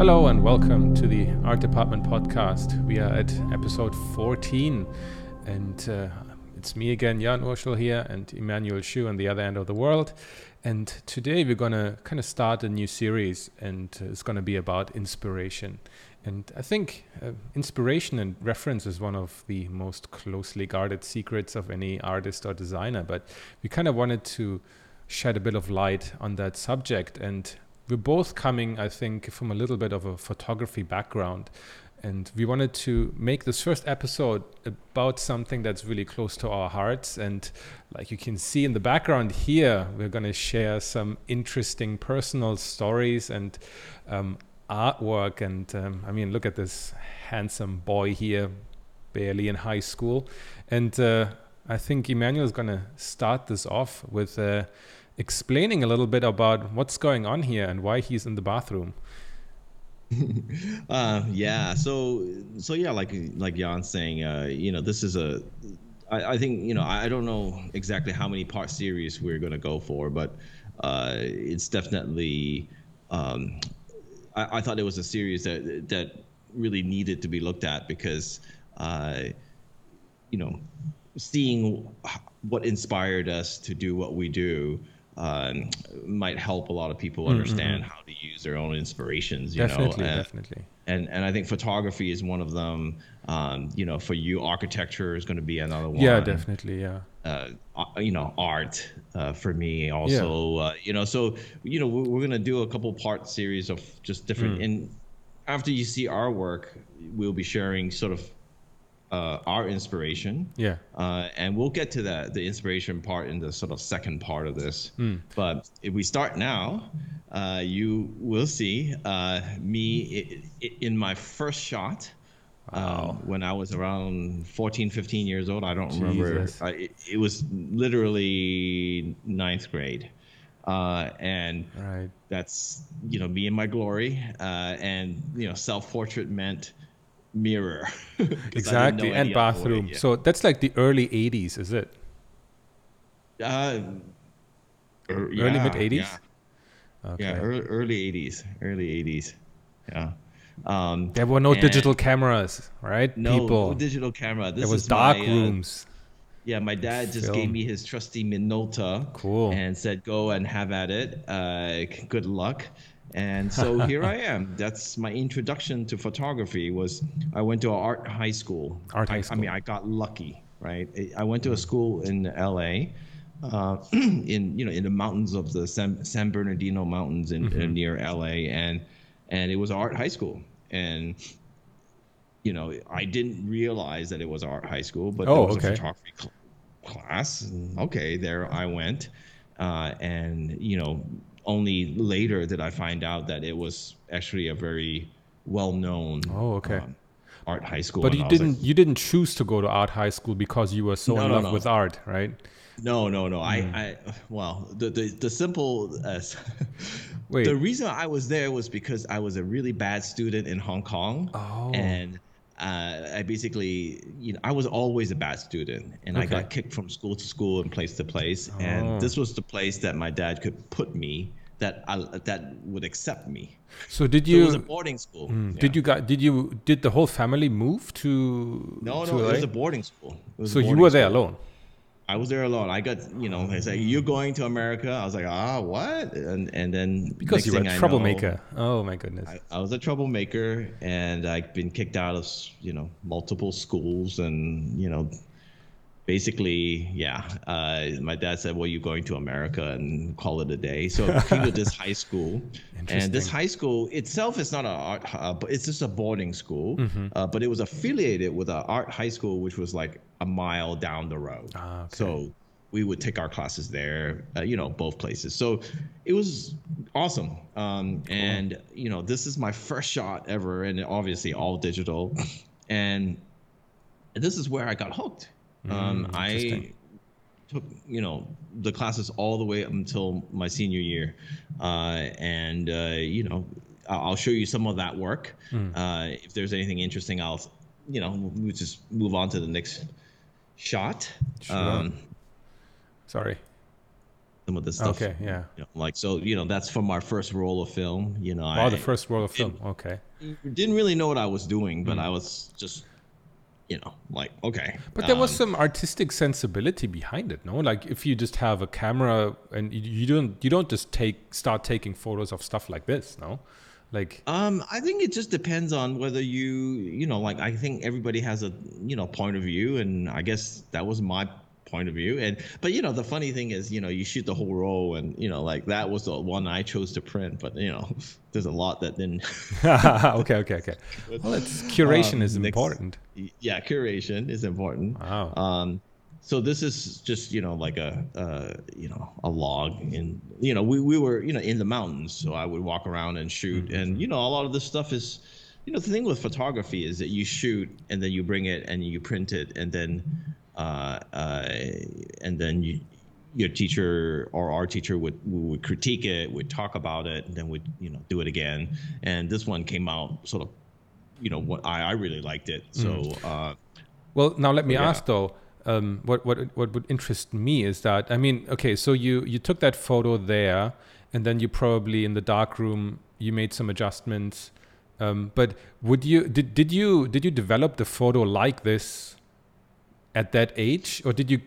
Hello and welcome to the Art Department podcast. We are at episode 14, and uh, it's me again, Jan Urschel here, and Emmanuel Shiu on the other end of the world. And today we're going to kind of start a new series, and uh, it's going to be about inspiration. And I think uh, inspiration and reference is one of the most closely guarded secrets of any artist or designer. But we kind of wanted to shed a bit of light on that subject. And we're both coming, I think, from a little bit of a photography background. And we wanted to make this first episode about something that's really close to our hearts. And like you can see in the background here, we're going to share some interesting personal stories and um, artwork. And um, I mean, look at this handsome boy here, barely in high school. And uh, I think Emmanuel is going to start this off with. Uh, explaining a little bit about what's going on here and why he's in the bathroom. uh, yeah. So so yeah, like like Jan's saying, uh, you know, this is a. I, I think you know I don't know exactly how many part series we're to go for, but uh, it's definitely. Um, I, I thought it was a series that that really needed to be looked at because, uh, you know, seeing what inspired us to do what we do um, might help a lot of people mm-hmm. understand mm-hmm. how to use their own inspirations. You definitely, know, and, definitely. And and I think photography is one of them. Um, you know, for you, architecture is going to be another one. Yeah, definitely. Yeah. Uh, you know, art uh, for me also. Yeah. Uh, you know, so you know we're, we're going to do a couple part series of just different. Mm. And after you see our work, we'll be sharing sort of uh, our inspiration. Yeah. Uh, and we'll get to that the inspiration part in the sort of second part of this. Mm. But if we start now, uh, you will see uh, me in my first shot. Um, wow. when I was around 14, 15 years old, I don't Jesus. remember. it, it, was literally ninth grade. Uh, and right. that's you know me in my glory uh, and you know self-portrait meant mirror. exactly, and bathroom. So that's like the early 80s, is it? Uh, er, early yeah, mid 80s? Yeah. Okay. Yeah, early, early 80s. Early 80s. Yeah. Um, there were no digital cameras, right? No People. digital camera. This there was dark my, rooms. Uh, yeah, my dad just Film. gave me his trusty Minolta. Cool. And said, "Go and have at it. Uh, good luck." And so here I am. That's my introduction to photography. Was I went to an art high school. Art high I, school. I mean, I got lucky, right? I went to a school in L.A. Uh, in you know in the mountains of the San, San Bernardino Mountains in, mm-hmm. near L.A. and and it was art high school and you know I didn't realize that it was art high school, but oh, there was okay. a photography cl- class. Okay, there I went, uh, and you know only later did I find out that it was actually a very well known. Oh, okay. Um, art high school. But you didn't like, you didn't choose to go to art high school because you were so no, in love no, no. with art, right? No, no, no. Mm. I, hmm. I, well, the the, the simple uh, Wait. The reason I was there was because I was a really bad student in Hong Kong. Oh. And uh, I basically, you know, I was always a bad student, and okay. I got kicked from school to school and place to place. Oh. And this was the place that my dad could put me that I, that would accept me. So did you? So it was a boarding school. Mm, yeah. Did you got? Did you? Did the whole family move to? No, to no, LA? it was a boarding school. So you were there alone. I was there alone. I got, you know, they say you're going to America. I was like, ah, what? And and then because you were a troublemaker. Know, oh my goodness. I, I, was a troublemaker, and I've been kicked out of, you know, multiple schools, and you know, basically, yeah. Uh, my dad said, "Well, you're going to America and call it a day." So I came to this high school, and this high school itself is not a art, uh, but it's just a boarding school. Mm-hmm. Uh, but it was affiliated with an art high school, which was like a mile down the road. Ah, okay. So we would take our classes there, uh, you know, both places. So it was awesome. Um, cool. And, you know, this is my first shot ever, and obviously all digital. And this is where I got hooked. Mm, um, I took, you know, the classes all the way up until my senior year. Uh, and, uh, you know, I'll show you some of that work. Mm. if there's anything interesting, I'll, you know, we'll just move on to the next shot. Sure. Um, Sorry. some of this stuff. Okay, yeah. You know, like so, you know, that's from our first roll of film. You know, Oh, I the first roll of film. Okay. didn't really know what I was doing, but I was just, you know, like okay. But there was um, some artistic sensibility behind it, no? Like if you just have a camera and you, you don't you don't just take start taking photos of stuff like this, no? Like Um, I think it just depends on whether you, you know, like I think everybody has a, you know, point of view, and I guess that was my point of view. And but you know, the funny thing is, you know, you shoot the whole roll, and you know, like that was the one I chose to print. But you know, there's a lot that didn't. okay, okay, okay. Well, it's curation Um, is next- important. yeah, curation is important. Wow. Um, so this is just you know like a uh, you know a log and you know we, we were you know in the mountains so I would walk around and shoot Mm-hmm. and you know a lot of this stuff is you know the thing with photography is that you shoot and then you bring it and you print it and then uh, uh, and then you your teacher or our teacher would would critique it would talk about it and then would you know do it again and this one came out sort of you know what I, I really liked it so Mm. uh, Well, now let me yeah. ask though. Um, what what what would interest me is that I mean, okay, so you you took that photo there, and then you probably in the dark room you made some adjustments. Um, but would you did did you did you develop the photo like this at that age, or did you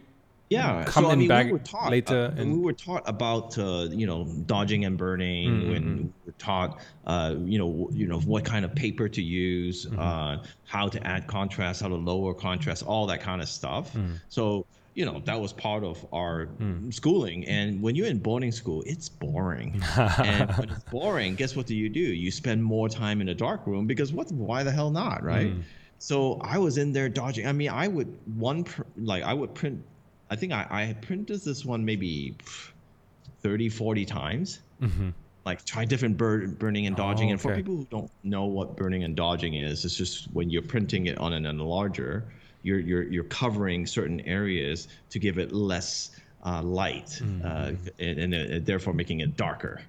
yeah come so, I in mean, back we were taught, later uh, and- we were taught about uh, you know dodging and burning Mm, when we were taught uh, you know you know what kind of paper to use Mm-hmm. uh, how to add contrast how to lower contrast all that kind of stuff Mm. so you know that was part of our schooling and when you're in boarding school it's boring and when it's boring guess what do you do you spend more time in a dark room because what why the hell not right Mm. So i was in there dodging. I mean i would one pr- like i would print i think i, I printed this one maybe 30 40 times. Like try different bur- burning and dodging. Oh, and for people who don't know what burning and dodging is it's just when you're printing it on an enlarger you're you're you're covering certain areas to give it less uh, light uh, and, and uh, therefore making it darker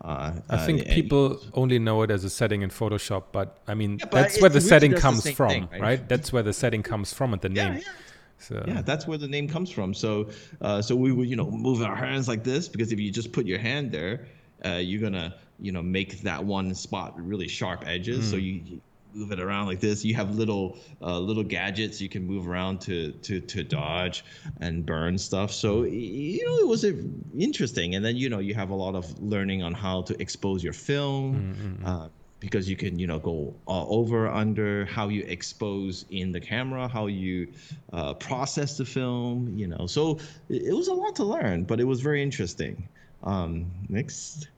uh, I think uh, and- people only know it as a setting in Photoshop, but I mean but that's where the setting does the comes from, thing, right? right? That's where the setting comes from and the yeah, name. yeah. So Yeah, that's where the name comes from. So, uh, so we would, you know, move our hands like this because if you just put your hand there, uh, you're gonna, you know, make that one spot really sharp edges. So you, you move it around like this. You have little, uh, little gadgets you can move around to to to dodge and burn stuff. So you know, it was interesting. And then you know, you have a lot of learning on how to expose your film. Uh, because you can you know go uh, over under how you expose in the camera how you uh, process the film you know so it, it was a lot to learn but it was very interesting um, next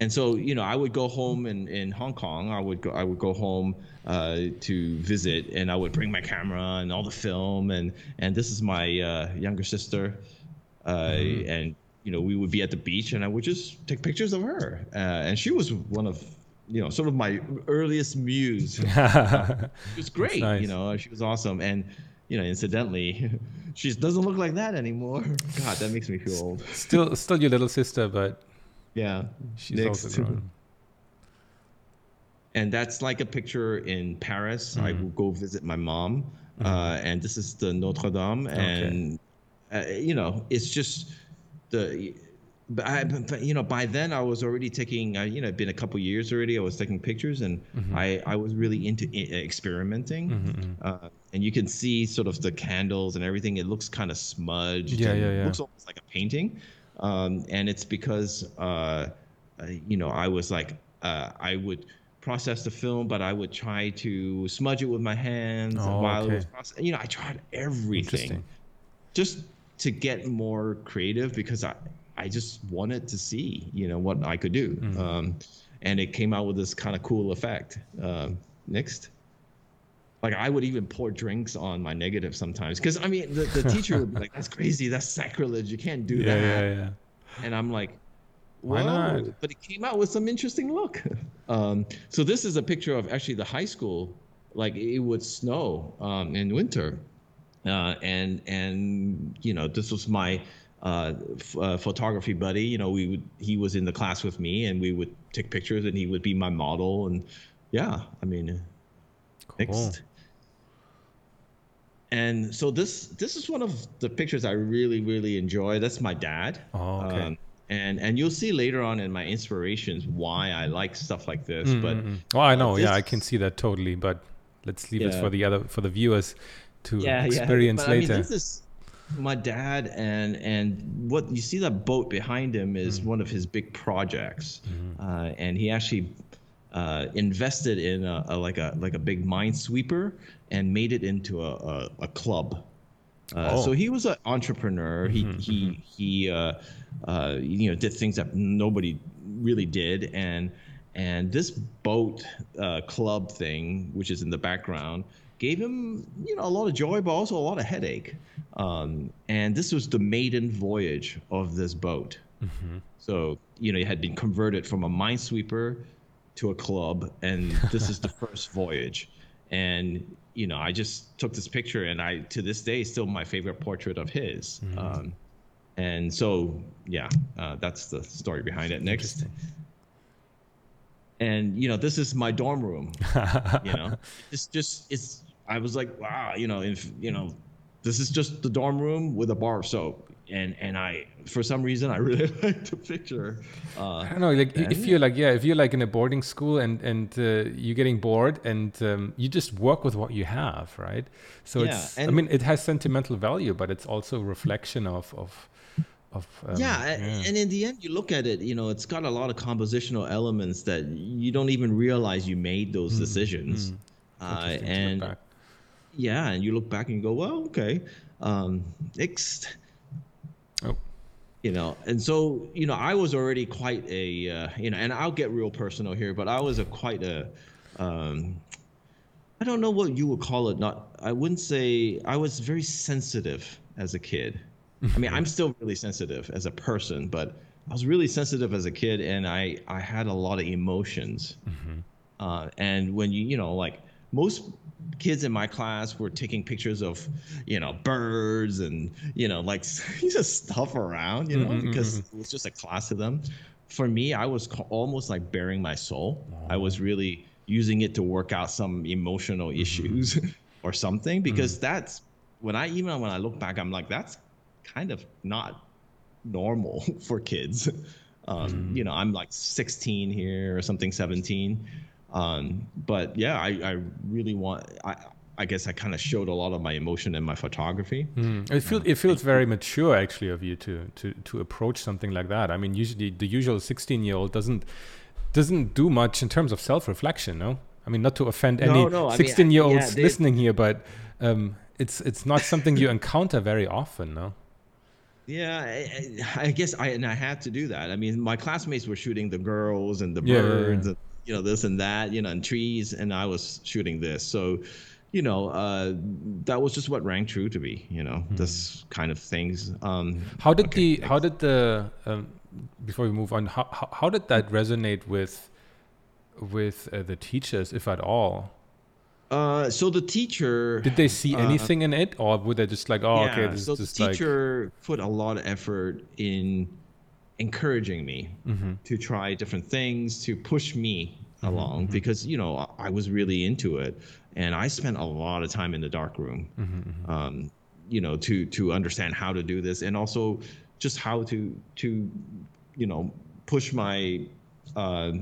and so you know i would go home in, in hong kong. I would go i would go home uh, to visit and i would bring my camera and all the film and and this is my uh, younger sister uh, and you know we would be at the beach and i would just take pictures of her. Uh, and she was one of you know sort of my earliest muse. It was great nice. you know she was awesome. And you know incidentally she doesn't look like that anymore. God that makes me feel old. Still still your little sister, but yeah she's Next. also grown. and that's like a picture in Paris. I will go visit my mom, uh, and this is the Notre Dame, and uh, you know, it's just the. But I, but, you know, by then I was already taking. Uh, you know, it'd been a couple years already. I was taking pictures, and I I was really into I- experimenting. Uh, and you can see sort of the candles and everything. It looks kind of smudged. Yeah, and yeah, it yeah. Looks almost like a painting, um, and it's because uh, uh, you know I was like uh, I would process the film, but I would try to smudge it with my hands Oh, while it was okay. processed. You know, I tried everything just to get more creative because I I just wanted to see you know what I could do, Mm-hmm. um, and it came out with this kind of cool effect. Um, next. Like I would even pour drinks on my negative sometimes because I mean the, the teacher would be like that's crazy that's sacrilege you can't do Yeah, that yeah, yeah. and I'm like, Why not? but it came out with some interesting look. Um, so this is a picture of actually the high school. Like it would snow um, in winter, uh, and and you know this was my uh, f- uh, photography buddy. You know we would he was in the class with me, and we would take pictures, and he would be my model, and yeah, I mean, Cool. next. And so this this is one of the pictures I really really enjoy. That's my dad. Oh, okay. Um, and and you'll see later on in my inspirations why I like stuff like this. Mm-hmm. But well, I know, yeah, I can see that totally. But let's leave yeah. this for the other for the viewers to yeah, experience yeah. But, later. I mean, this is my dad and and what you see that boat behind him is mm one of his big projects, mm-hmm. uh, and he actually uh, invested in a, a, like a like a big minesweeper and made it into a a, a club. Uh, oh. So he was an entrepreneur. Mm-hmm. He he mm-hmm. he uh, uh, you know did things that nobody really did, and and this boat uh, club thing, which is in the background, gave him you know a lot of joy, but also a lot of headache. Um, and this was the maiden voyage of this boat. Mm-hmm. So you know, it had been converted from a minesweeper to a club, and this is the first voyage. And you know, I just took this picture, and I to this day still my favorite portrait of his. Mm-hmm. Um, and so, yeah, uh, that's the story behind it. Next, and you know, this is my dorm room. you know, it's just it's. I was like, wow, you know, if you know, this is just the dorm room with a bar of soap and and I for some reason I really like the picture. Uh, I don't know, like if you're like yeah, if you're like in a boarding school and and uh, you're getting bored and um, you just work with what you have, right? So yeah, it's I mean it has sentimental value, but it's also a reflection of of. Of, um, yeah, yeah, and in the end, you look at it, you know, it's got a lot of compositional elements that you don't even realize you made those mm, decisions. Mm. Uh, and yeah, and you look back and you go, well, okay, um, Oh. You know, and so you know, I was already quite a uh, you know, and I'll get real personal here, but I was a quite a um, I don't know what you would call it. Not, I wouldn't say I was very sensitive as a kid. I mean, I'm still really sensitive as a person, but I was really sensitive as a kid, and I I had a lot of emotions. Mm-hmm. Uh, and when you you know like most kids in my class were taking pictures of you know birds and you know like just stuff around you know mm-hmm, because mm-hmm. it was just a class to them for me i was almost like bearing my soul i was really using it to work out some emotional mm-hmm. issues or something because mm-hmm. that's when i even when i look back i'm like that's kind of not normal for kids um, mm-hmm. you know i'm like 16 here or something 17 um, but yeah, I, I really want. I, I guess I kind of showed a lot of my emotion in my photography. Mm. It feels it feels very mature actually of you to to to approach something like that. I mean, usually the usual sixteen year old doesn't doesn't do much in terms of self reflection. No, I mean not to offend any sixteen year olds yeah, listening here, but um, it's it's not something you encounter very often. No. Yeah, I, I, guess I and I had to do that. I mean, my classmates were shooting the girls and the yeah, birds. Yeah, and, you know this and that you know and trees and i was shooting this so you know uh, that was just what rang true to me you know mm-hmm. this kind of things um, how did okay, the next. how did the um, before we move on how, how, how did that resonate with with uh, the teachers if at all uh, so the teacher did they see uh, anything in it or were they just like oh yeah, okay this so is just the teacher like... put a lot of effort in encouraging me mm-hmm. to try different things to push me mm-hmm. along mm-hmm. because you know I was really into it and I spent a lot of time in the dark room mm-hmm. mm-hmm. um, you know to to understand how to do this and also just how to to you know push my uh,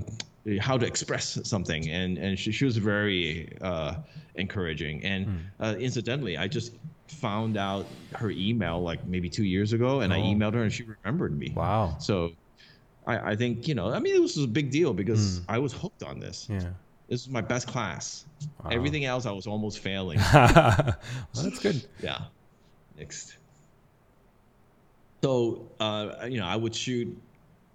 how to express something and and she, she was very uh, encouraging and mm. uh, incidentally I just found out her email like maybe two years ago, and oh. I emailed her, and she remembered me. Wow. So, I, I think you know, I mean, this was a big deal because mm. I was hooked on this. Yeah. This was my best class. Wow. Everything else, I was almost failing. well, that's good. yeah. Next. So, uh, you know, I would shoot.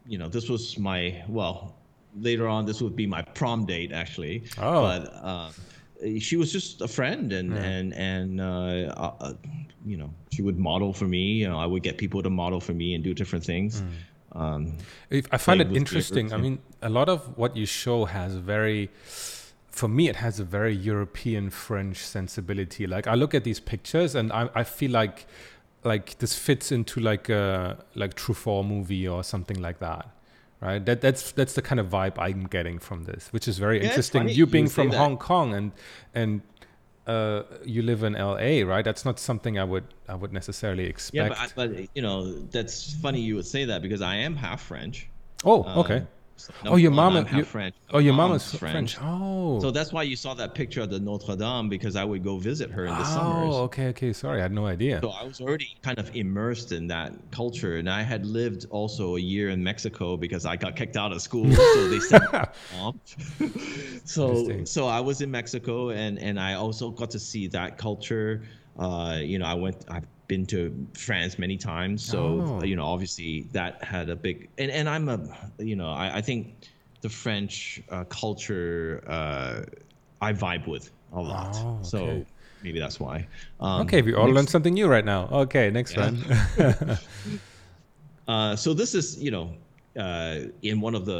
You know, this was my well. Later on, this would be my prom date, actually. Oh. But. Uh, she was just a friend and yeah. and and uh, uh, you know she would model for me you know i would get people to model for me and do different things mm. um, i find it interesting i mean a lot of what you show has very for me it has a very european french sensibility like i look at these pictures and i, I feel like like this fits into like a like truffaut movie or something like that right? That that's that's the kind of vibe I'm getting from this, which is very yeah, interesting. You being you from Hong Kong and and uh, you live in LA, right? That's not something I would I would necessarily expect. Yeah, but, but you know that's funny you would say that because I am half French. oh, okay. Um, oh, your mom I'm and half you- French. Oh, your mom mom's is French. Oh, So that's why you saw that picture of the Notre Dame because I would go visit her in the summer. oh, summers. okay, okay. Sorry, I had no idea. So I was already kind of immersed in that culture, and I had lived also a year in Mexico because I got kicked out of school, so they sent me home. so so I was in Mexico, and and I also got to see that culture. Uh, you know, I went. I've been to France many times, so Oh. you know, obviously that had a big. And and I'm a, you know, I, I think the French uh, culture uh, I vibe with a lot. Oh, So maybe that's why. Um, Okay, we all next- learned something new right now. Okay, next Yeah. one. Uh, so this is, you know, uh, in one of the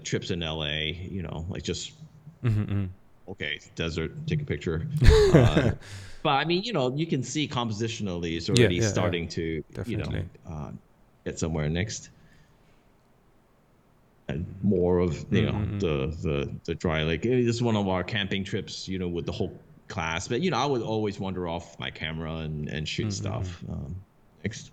uh, trips in LA, you know, like just Mm-hmm, okay, desert, take a picture. Uh, but I mean, you know, you can see compositionally it's already yeah, yeah. starting to, you know, Definitely. uh, get somewhere next. And more of you know Mm-hmm, the the the dry lake. This is one of our camping trips, you know, with the whole class. But you know, I would always wander off my camera and and shoot Mm-hmm, stuff. Um, next.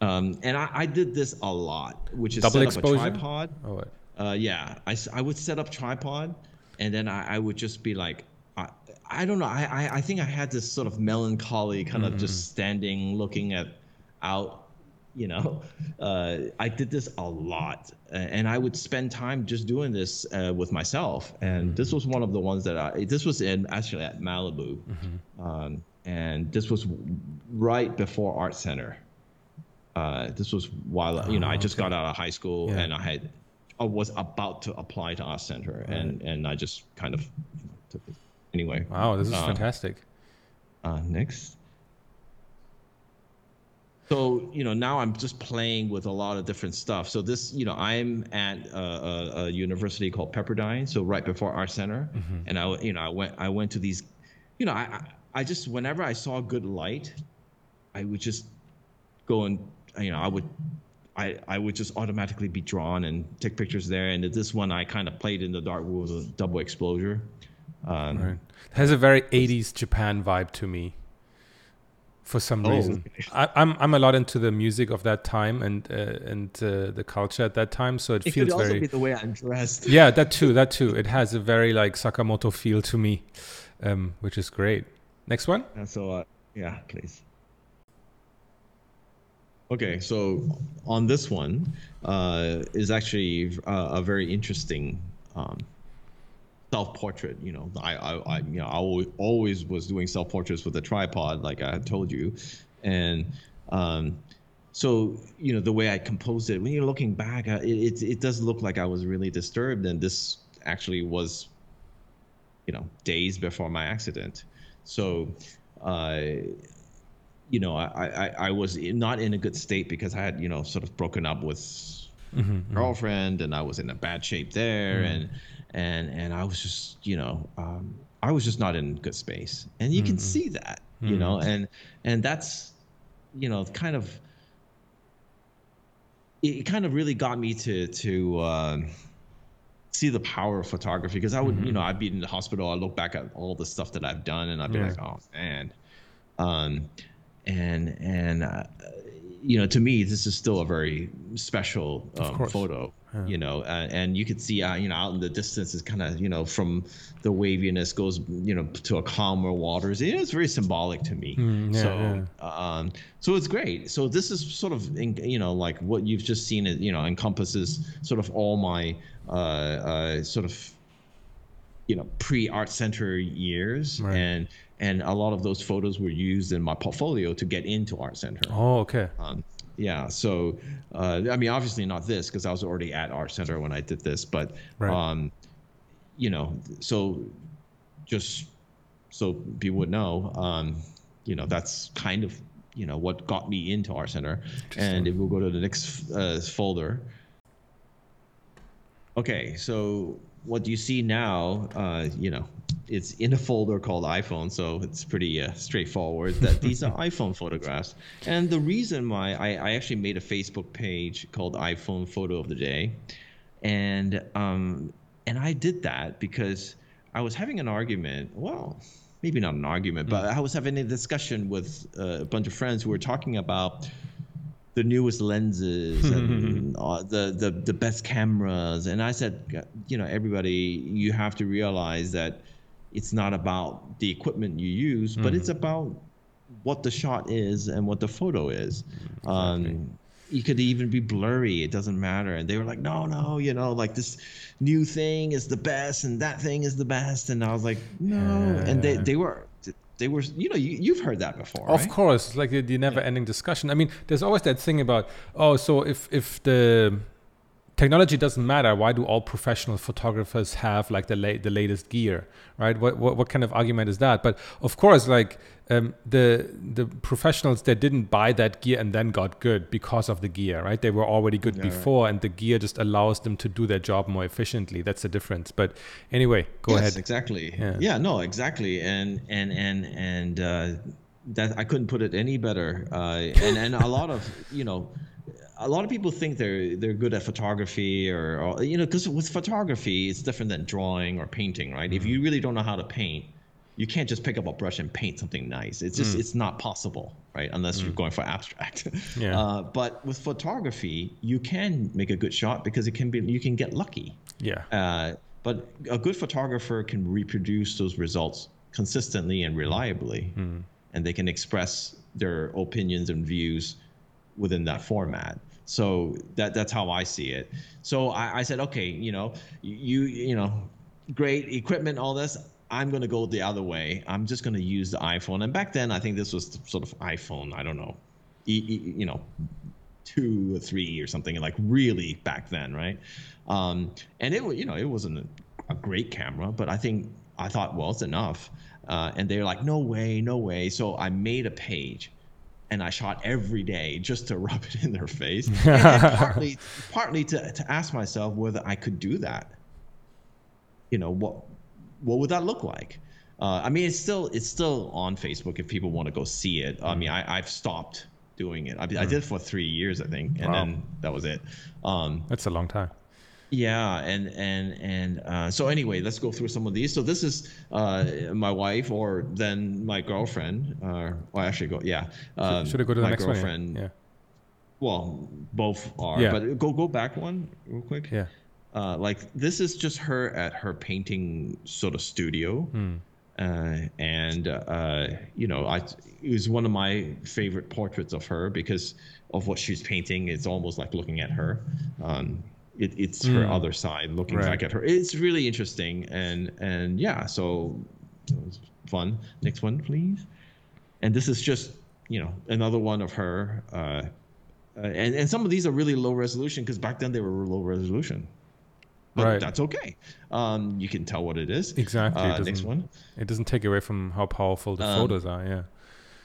Um, and I, I did this a lot, which is Double exposure? a tripod. oh, what? Uh, yeah, I, I would set up tripod, and then I, I would just be like, I, I don't know. I, I, I think I had this sort of melancholy kind of just standing, looking at out. You know, uh, I did this a lot, and I would spend time just doing this uh, with myself. And this was one of the ones that I. This was in actually at Malibu, um, and this was right before Art Center. Uh, this was while you know I just got out of high school Yeah. and I had was about to apply to Art Center and and I just kind of took it anyway. Wow, this is Uh, fantastic. Uh, next. So you know now I'm just playing with a lot of different stuff. So this you know I'm at a, a, a university called Pepperdine, so right before Art Center, and I you know I went I went to these, you know I I- I just whenever I saw good light, I would just go and you know I would I I would just automatically be drawn and take pictures there. And this one I kind of played in the dark was a double exposure. Um, Right. It has a very 80s Japan vibe to me. For some Oh, reason, okay. I, I'm I'm a lot into the music of that time and uh, and uh, the culture at that time, so it, It feels could also very be the way I'm dressed. yeah that too that too. It has a very like Sakamoto feel to me, um, which is great. Next one. And so, uh, yeah, please. Okay, so on this one uh, is actually uh, a very interesting um, self-portrait. You know, I, I, I you know, I always, was doing self-portraits with a tripod, like I had told you, and um, so you know the way I composed it. When you're looking back, uh, it, it it does look like I was really disturbed, and this actually was you know days before my accident so uh you know I, I i was not in a good state because i had you know sort of broken up with Mm-hmm, girlfriend and i was in a bad shape there Mm. and and and i was just you know um i was just not in good space and you can Mm-hmm. see that you know and and that's you know kind of it, it kind of really got me to to um see the power of photography because I would, Mm-hmm. you know, I'd be in the hospital. I look back at all the stuff that I've done, and I'd be Yeah. like, oh man, um, and and uh, you know, to me, this is still a very special um, photo. You know, uh, and you could see, uh, you know, out in the distance is kind of, you know, from the waviness goes, you know, to a calmer waters. It is very symbolic to me. Mm, yeah, so, um, so it's great. So this is sort of, in, you know, like what you've just seen. It, you know, encompasses sort of all my uh, uh, sort of you know pre art center years Right. and and a lot of those photos were used in my portfolio to get into art center Oh, okay. um, yeah so uh, i mean obviously not this because i was already at art center when i did this but Right. um, you know so just so people would know um, you know that's kind of you know what got me into art center and if we'll go to the next uh, folder okay so what you see now uh, you know it's in a folder called iphone so it's pretty uh, straightforward that these are iphone photographs and the reason why I, I actually made a facebook page called iphone photo of the day and um, and i did that because I was having an argument. Well, maybe not an argument, but I was having a discussion with uh, a bunch of friends who were talking about the newest lenses and uh, the, the the best cameras. And I said, you know, everybody, you have to realize that it's not about the equipment you use, but it's about what the shot is and what the photo is. Um, you could even be blurry; it doesn't matter. And they were like, "No, no, you know, like this new thing is the best, and that thing is the best." And I was like, "No," and they they were they were you know you, you've heard that before, Of right? course, it's like the, the never-ending discussion. I mean, there's always that thing about, oh, so if if the technology doesn't matter, why do all professional photographers have like the la- the latest gear, right? What, what what kind of argument is that? But of course, like um, the the professionals that didn't buy that gear and then got good because of the gear, right? They were already good Yeah, right. before, and the gear just allows them to do their job more efficiently. That's the difference. But anyway, go yes, ahead. Exactly. Yeah. Yeah. No. Exactly. And and and and uh, that I couldn't put it any better. Uh, and and a lot of you know. A lot of people think they're they're good at photography or, or you know because with photography it's different than drawing or painting right? If you really don't know how to paint you can't just pick up a brush and paint something nice. It's just it's not possible right? Unless you're going for abstract. Yeah. uh, but with photography you can make a good shot because it can be you can get lucky. Yeah. uh, but a good photographer can reproduce those results consistently and reliably, and they can express their opinions and views within that format. So that that's how I see it. So I, I said, okay, you know, you you know, great equipment, all this. I'm gonna go the other way. I'm just gonna use the iPhone. And back then, I think this was sort of iPhone. I don't know, e- e- you know, two or three or something like really back then right um, and it you know it wasn't a, a great camera but i think i thought well it's enough uh, and they were like no way no way so i made a page and i shot every day just to rub it in their face. Partly partly to, to ask myself whether i could do that. You know what what would that look like? Uh, i mean it's still it's still on facebook if people want to go see it. I mean I, i've stopped doing it. I, I did it for three years i think and Wow. then that was it. Um, That's a long time. Yeah and and and uh, so anyway let's go through some of these so this is uh, my wife or then my girlfriend uh, well actually go yeah um, Should I go to the my next one? girlfriend Yeah. well both are Yeah. but go go back one real quick Yeah. uh, like this is just her at her painting sort of studio Hmm. uh, and uh, you know I it was one of my favorite portraits of her because of what she's painting it's almost like looking at her um, it, it's her Mm. other side looking Right. back at her it's really interesting and and yeah so it was fun next one please and this is just you know another one of her uh, uh, and and some of these are really low resolution because back then they were low resolution but Right. that's okay um, you can tell what it is Exactly. It uh, next doesn't- one It doesn't take away from how powerful the Um, photos are. Yeah.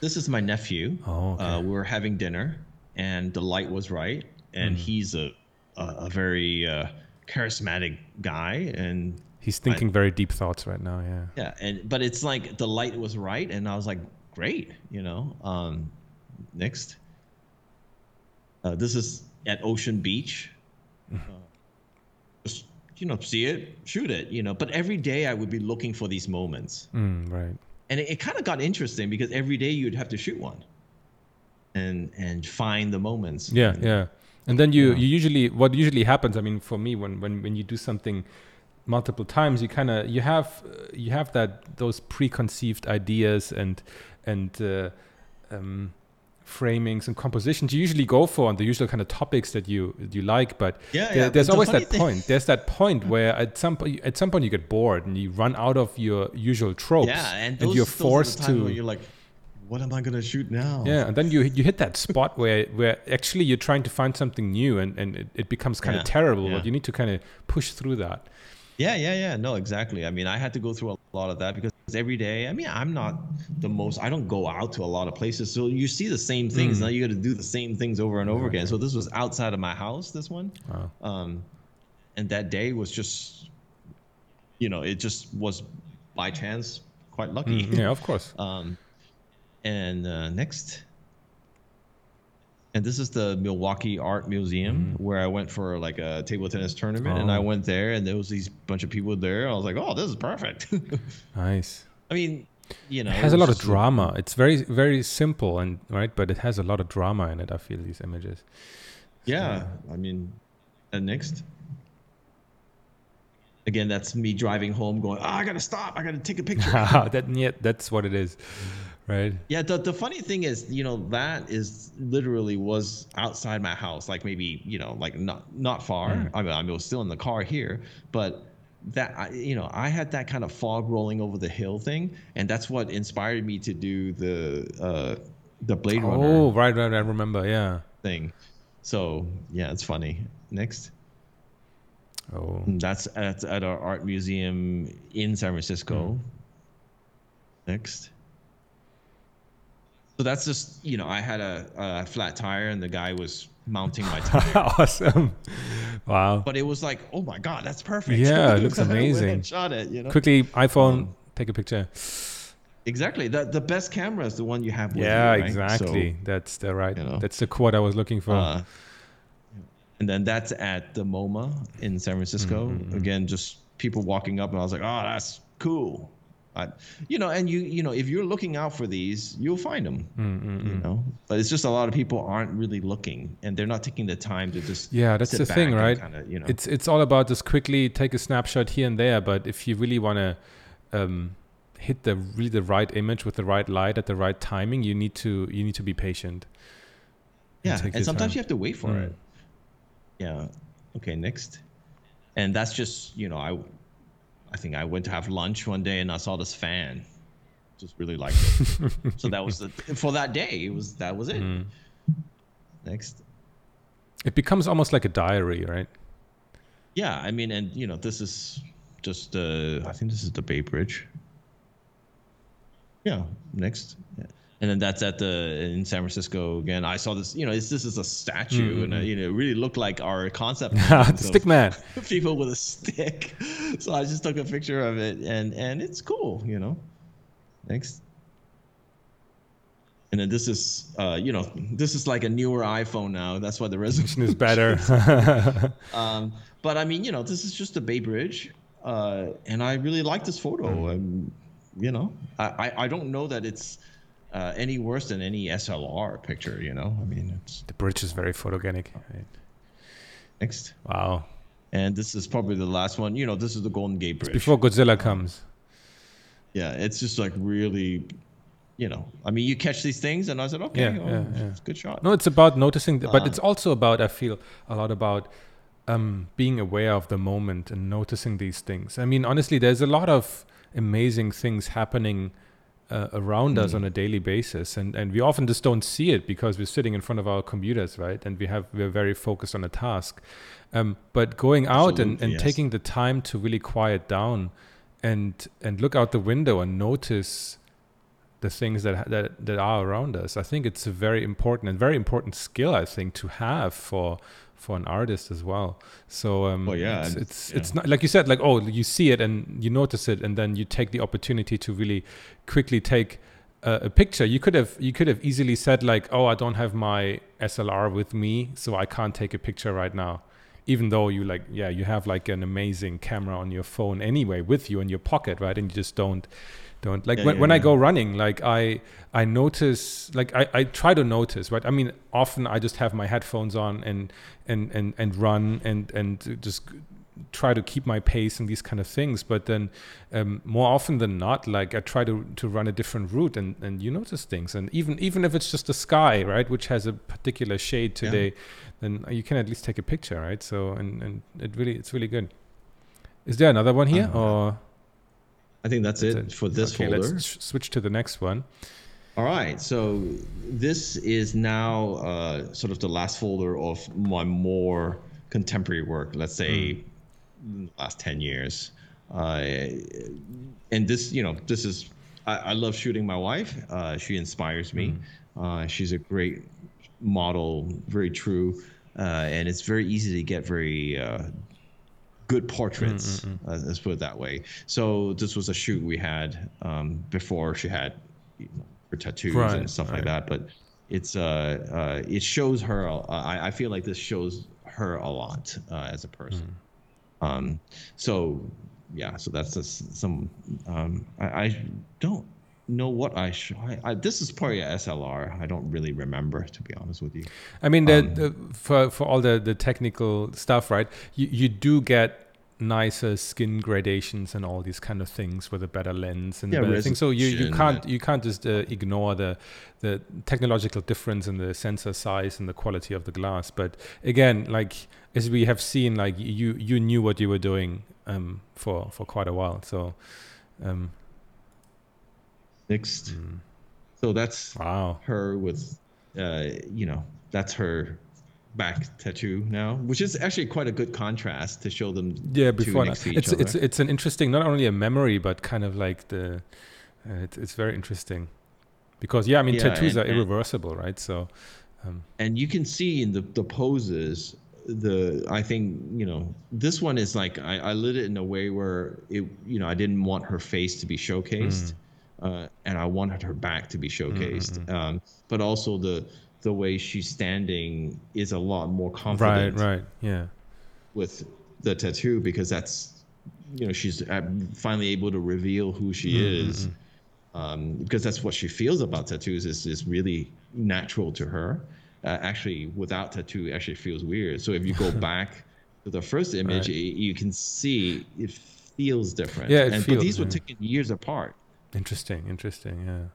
this is my nephew Oh, okay. uh, we were having dinner and the light was right and Mm. he's a a, a very uh, charismatic guy and He's thinking very deep thoughts right now. Yeah. yeah and but it's like the light was right and i was like great you know um next uh, this is at ocean beach uh, just you know see it shoot it you know but every day i would be looking for these moments Mm, right. and it, it kind of got interesting because every day you'd have to shoot one and and find the moments Yeah. And- Yeah. And then you, you usually what usually happens. I mean, for me, when when when you do something multiple times, you kind of you have uh, you have that those preconceived ideas and and uh, um, framings and compositions you usually go for on the usual kind of topics that you you like. But Yeah, there- yeah, there's but always funny that thing- point. There's that point where at some point at some point you get bored and you run out of your usual tropes. yeah and, those, you're are the forced to you're like what am i going to shoot now yeah, and then you you hit that spot where where actually you're trying to find something new, and and it, it becomes kind of terrible. yeah. But you need to kind of push through that. Yeah, yeah, yeah. No, exactly. I mean, I had to go through a lot of that because every day, I mean, I'm not the most, I don't go out to a lot of places. So you see the same things. Mm. Now you got to do the same things over and over again. So this was outside of my house, this one. Wow. Um, and that day was just, you know, it just was by chance quite lucky. Mm, yeah, of course. Um, and uh, next. and this is the Milwaukee Art Museum Mm-hmm. where I went for like a table tennis tournament, and I Oh. went there, and there was these bunch of people there. I was like, oh, this is perfect. Nice. I mean, you know, It has a lot of drama. It's very very simple and right, but it has a lot of drama in it. I feel these images. Yeah, I mean, and next. Again, that's me driving home, going, "Oh, I gotta stop! I gotta take a picture." that yeah, that's what it is, right? yeah, the the funny thing is, you know, that is literally was outside my house, like maybe you know, like not not far. I mean, I was still in the car here, but that I, you know, I had that kind of fog rolling over the hill thing, and that's what inspired me to do the uh, the Blade Runner Oh, right, right. I remember. Yeah. thing. So yeah, it's funny. Next. Oh, That's at, at our art museum in San Francisco. Next. So that's just, you know, I had a, a flat tire and the guy was mounting my tire. awesome! Wow. but it was like, oh my God, that's perfect. Yeah, it looks I went and amazing. shot it, you know? Quickly, iPhone, take a picture. Exactly. The, the best camera is the one you have with Yeah, you. right? exactly. that's the right. you know. That's the quote I was looking for. Uh, and then that's at the MoMA in San Francisco. Mm-hmm, Again, just people walking up, and I was like, oh, that's cool. I, you know, and you, you know, if you're looking out for these, you'll find them. Mm, You know, but it's just a lot of people aren't really looking, and they're not taking the time to just. Yeah, that's the thing, right? Kinda, you know, It's it's all about just quickly take a snapshot here and there. But if you really want to um, hit the really the right image with the right light at the right timing, you need to you need to be patient. yeah, take and sometimes time. you have to wait for Mm. it. Yeah. Okay. Next, and that's just you know I, I think I went to have lunch one day and I saw this fan, just really liked it. so that was the for that day. It was that was it. Mm. Next. It becomes almost like a diary, right? Yeah, I mean, and you know, this is just uh I think this is the Bay Bridge. Yeah, next. And then that's at the in San Francisco again. I saw this, you know, it's, this is a statue, and uh, you know, it really looked like our concept. stick man. people with a stick. So I just took a picture of it, and and it's cool, you know. Next. And then this is, uh, you know, this is like a newer iPhone now. That's why the resolution is better. um, but I mean, you know, this is just a Bay Bridge, uh, and I really like this photo. Um, you know, I, I, I don't know that it's uh, any worse than any SLR picture. You know, I mean, it's the bridge is very photogenic. Right? next, Wow. and this is probably the last one. You know, this is the Golden Gate Bridge. Before Godzilla comes. yeah, it's just like really, you know, I mean, you catch these things, and I said, okay, Yeah, oh, yeah, yeah. it's a good shot. No, it's about noticing, but Uh, it's also about I feel a lot about um, being aware of the moment and noticing these things. I mean, honestly, there's a lot of amazing things happening uh, around us on a daily basis, and and we often just don't see it because we're sitting in front of our computers, right? And we have we're very focused on a task. Um, but going out and, Absolutely, and yes. taking the time to really quiet down and and look out the window and notice the things that that that are around us. I think it's a very important and very important skill. I think to have for for an artist as well. So um, Well, yeah, it's it's, you it's not like you said, like oh, you see it and you notice it, and then you take the opportunity to really quickly take a, a picture. You could have you could have easily said like, oh, I don't have my SLR with me, so I can't take a picture right now. Even though you like, yeah, you have like an amazing camera on your phone anyway with you in your pocket, right? And you just don't don't like Yeah, when, yeah, when I go running like i i notice like I, I try to notice right? I mean often i just have my headphones on and and and, and run and and just try to keep my pace and these kind of things. But then um, more often than not like i try to to run a different route and and you notice things. And even even if it's just the sky right which has a particular shade Yeah. today then you can at least take a picture right? So and and it really it's really good. Is there another one here Uh, or I think that's, that's it, for this okay, folder. let's sh- switch to the next one All right, so this is now uh, sort of the last folder of my more contemporary work. Let's say the last ten years, uh, and this, you know, this is I, I love shooting my wife. Uh, she inspires me. Uh, she's a great model, very true, uh, and it's very easy to get very uh, good portraits. Uh, let's put it that way. So this was a shoot we had um, before she had you know, her tattoos Right, and stuff like that. But it's uh, uh it shows her. Uh, I, I feel like this shows her a lot uh, as a person. Mm. Um, so yeah, so that's just some. Um, I, I don't know what I, sh- I, I, this is probably a SLR. I don't really remember to be honest with you. I mean, the, um, the, for for all the the technical stuff, right? You you do get nicer skin gradations and all these kind of things with a better lens and yeah, better things. So you, you can't you can't just uh, ignore the the technological difference in the sensor size and the quality of the glass. But again, like as we have seen, like you you knew what you were doing um, for for quite a while. So. Um, Next. Mm. So that's wow. her with, uh, you know, that's her back tattoo now, which is actually quite a good contrast to show them. Yeah, before it's other. it's it's an interesting, not only a memory, but kind of like the, uh, it, it's very interesting, because yeah, I mean yeah, tattoos and, are irreversible, right? So, um, and you can see in the the poses the I think you know this one is like I, I lit it in a way where it you know I didn't want her face to be showcased, mm. Uh, and I wanted her back to be showcased, mm-hmm. um, but also the the way she's standing is a lot more confident. Right, right, yeah. With the tattoo because that's you know she's finally able to reveal who she mm-hmm. is. Um, because that's what she feels about tattoos is is really natural to her. Uh, actually, without tattoo, actually feels weird. So if you go back to the first image, right. you can see it feels different. Yeah, and, feels, but these yeah. were taken years apart. Interesting, interesting. Yeah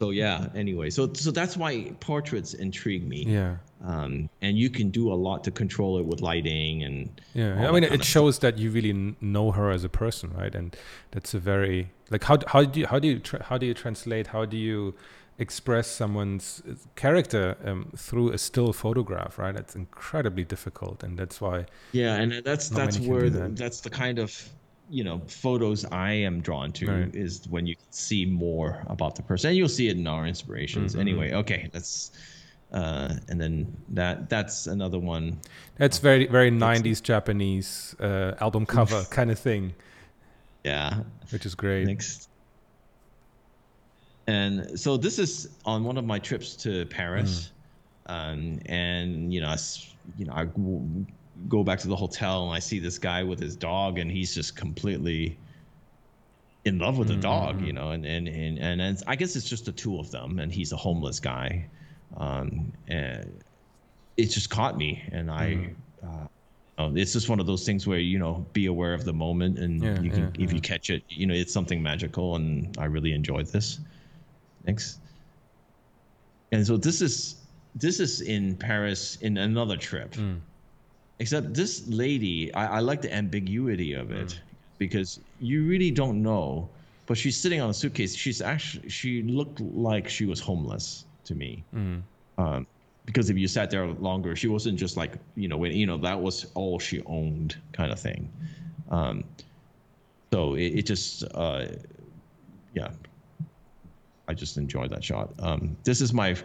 so yeah anyway so so that's why portraits intrigue me yeah um, and you can do a lot to control it with lighting and yeah i mean it shows stuff. that you really know her as a person right and that's a very like how, how do you how do you how do you translate how do you express someone's uh, character um, through a still photograph right it's incredibly difficult and that's why yeah and that's that's where that. that's the kind of you know photos I am drawn to right. is when you see more about the person. And you'll see it in our inspirations. Mm-hmm. Anyway, okay, that's uh, and then that that's another one. That's very very '90s Japanese uh, album cover kind of thing. Yeah, which is great. Next. And so this is on one of my trips to Paris, mm. um, and you know, I, you know, I go back to the hotel and I see this guy with his dog and he's just completely in love with the mm-hmm. dog, you know, and and and and I guess it's just the two of them, and he's a homeless guy, um, and it just caught me, and I. Mm-hmm. Uh, oh, it's just one of those things where you know be aware of the moment and yeah, you can yeah, if yeah. you catch it you know it's something magical and i really enjoyed this thanks and so this is this is in paris in another trip mm. Except this lady, I, I like the ambiguity of it mm. because you really don't know. But she's sitting on a suitcase. She's actually she looked like she was homeless to me. Mm. Um, because if you sat there longer, she wasn't just like you know when you know that was all she owned kind of thing. Um, so it, it just uh, yeah, I just enjoyed that shot. Um, this is my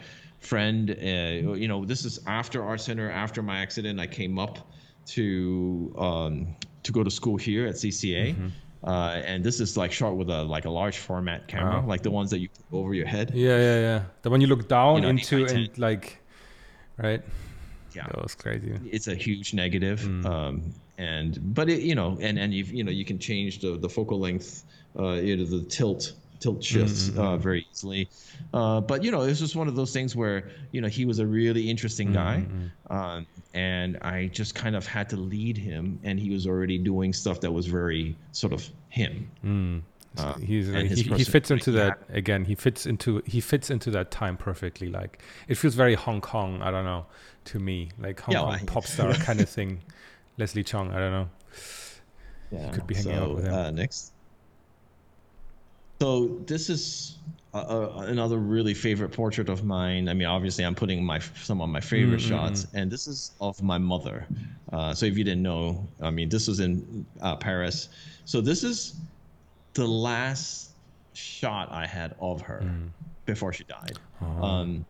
friend. Uh, you know, this is after Art Center, after my accident. I came up to um, to go to school here at CCA. Mm-hmm. Uh, and this is like shot with a like a large format camera, wow. like the ones that you put over your head. Yeah, yeah, yeah. The one you look down you know, into and like, right? Yeah, that was crazy. It's a huge negative. Mm. Um, and but it, you know, and and you you know you can change the the focal length, uh, you know, the tilt tilt shifts mm-hmm. uh, very easily. Uh, but you know, it's just one of those things where you know he was a really interesting guy, mm-hmm. um, and I just kind of had to lead him, and he was already doing stuff that was very sort of him. Mm. Uh, he's he, he, fits into that again. He fits into he fits into that time perfectly. Like it feels very Hong Kong. I don't know to me, like Hong yeah, Kong well, pop star kind of thing. Leslie Cheung. I don't know. Yeah, could be hanging so, out with him. Uh, next, so this is a, a, another really favorite portrait of mine. I mean, obviously, I'm putting my some of my favorite mm-hmm. shots, and this is of my mother. Uh, so if you didn't know, I mean, this was in uh, Paris. So this is the last shot I had of her mm. before she died. Oh. Um,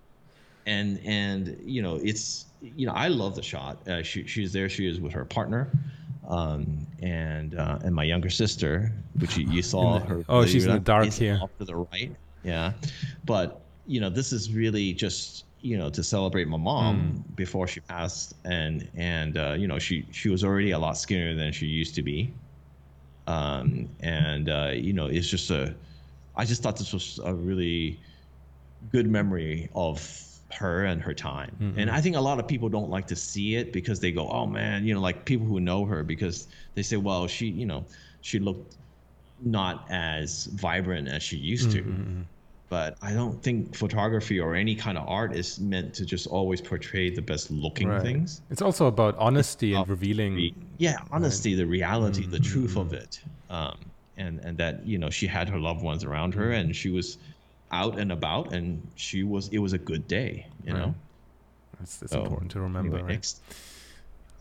and and you know, it's you know, I love the shot. Uh, she she's there. She is with her partner um, and uh, and my younger sister, which you, you saw the, her. Oh, she's in the dark here, off to the right. Yeah, but you know, this is really just you know, to celebrate my mom mm. before she passed, and and uh, you know, she she was already a lot skinnier than she used to be, um, and uh, you know, it's just a, I just thought this was a really good memory of her and her time. Mm-hmm. And I think a lot of people don't like to see it because they go, "Oh man," you know, like people who know her because they say, "Well, she, you know, she looked not as vibrant as she used to." Mm-hmm. But I don't think photography or any kind of art is meant to just always portray the best looking right. things. It's also about honesty and revealing. Yeah, honesty, right. the reality, mm-hmm. the truth of it. Um, and and that you know she had her loved ones around her mm-hmm. and she was out and about, and she was. It was a good day, you right. know. That's, that's so, important to remember. Anyway, right? Next,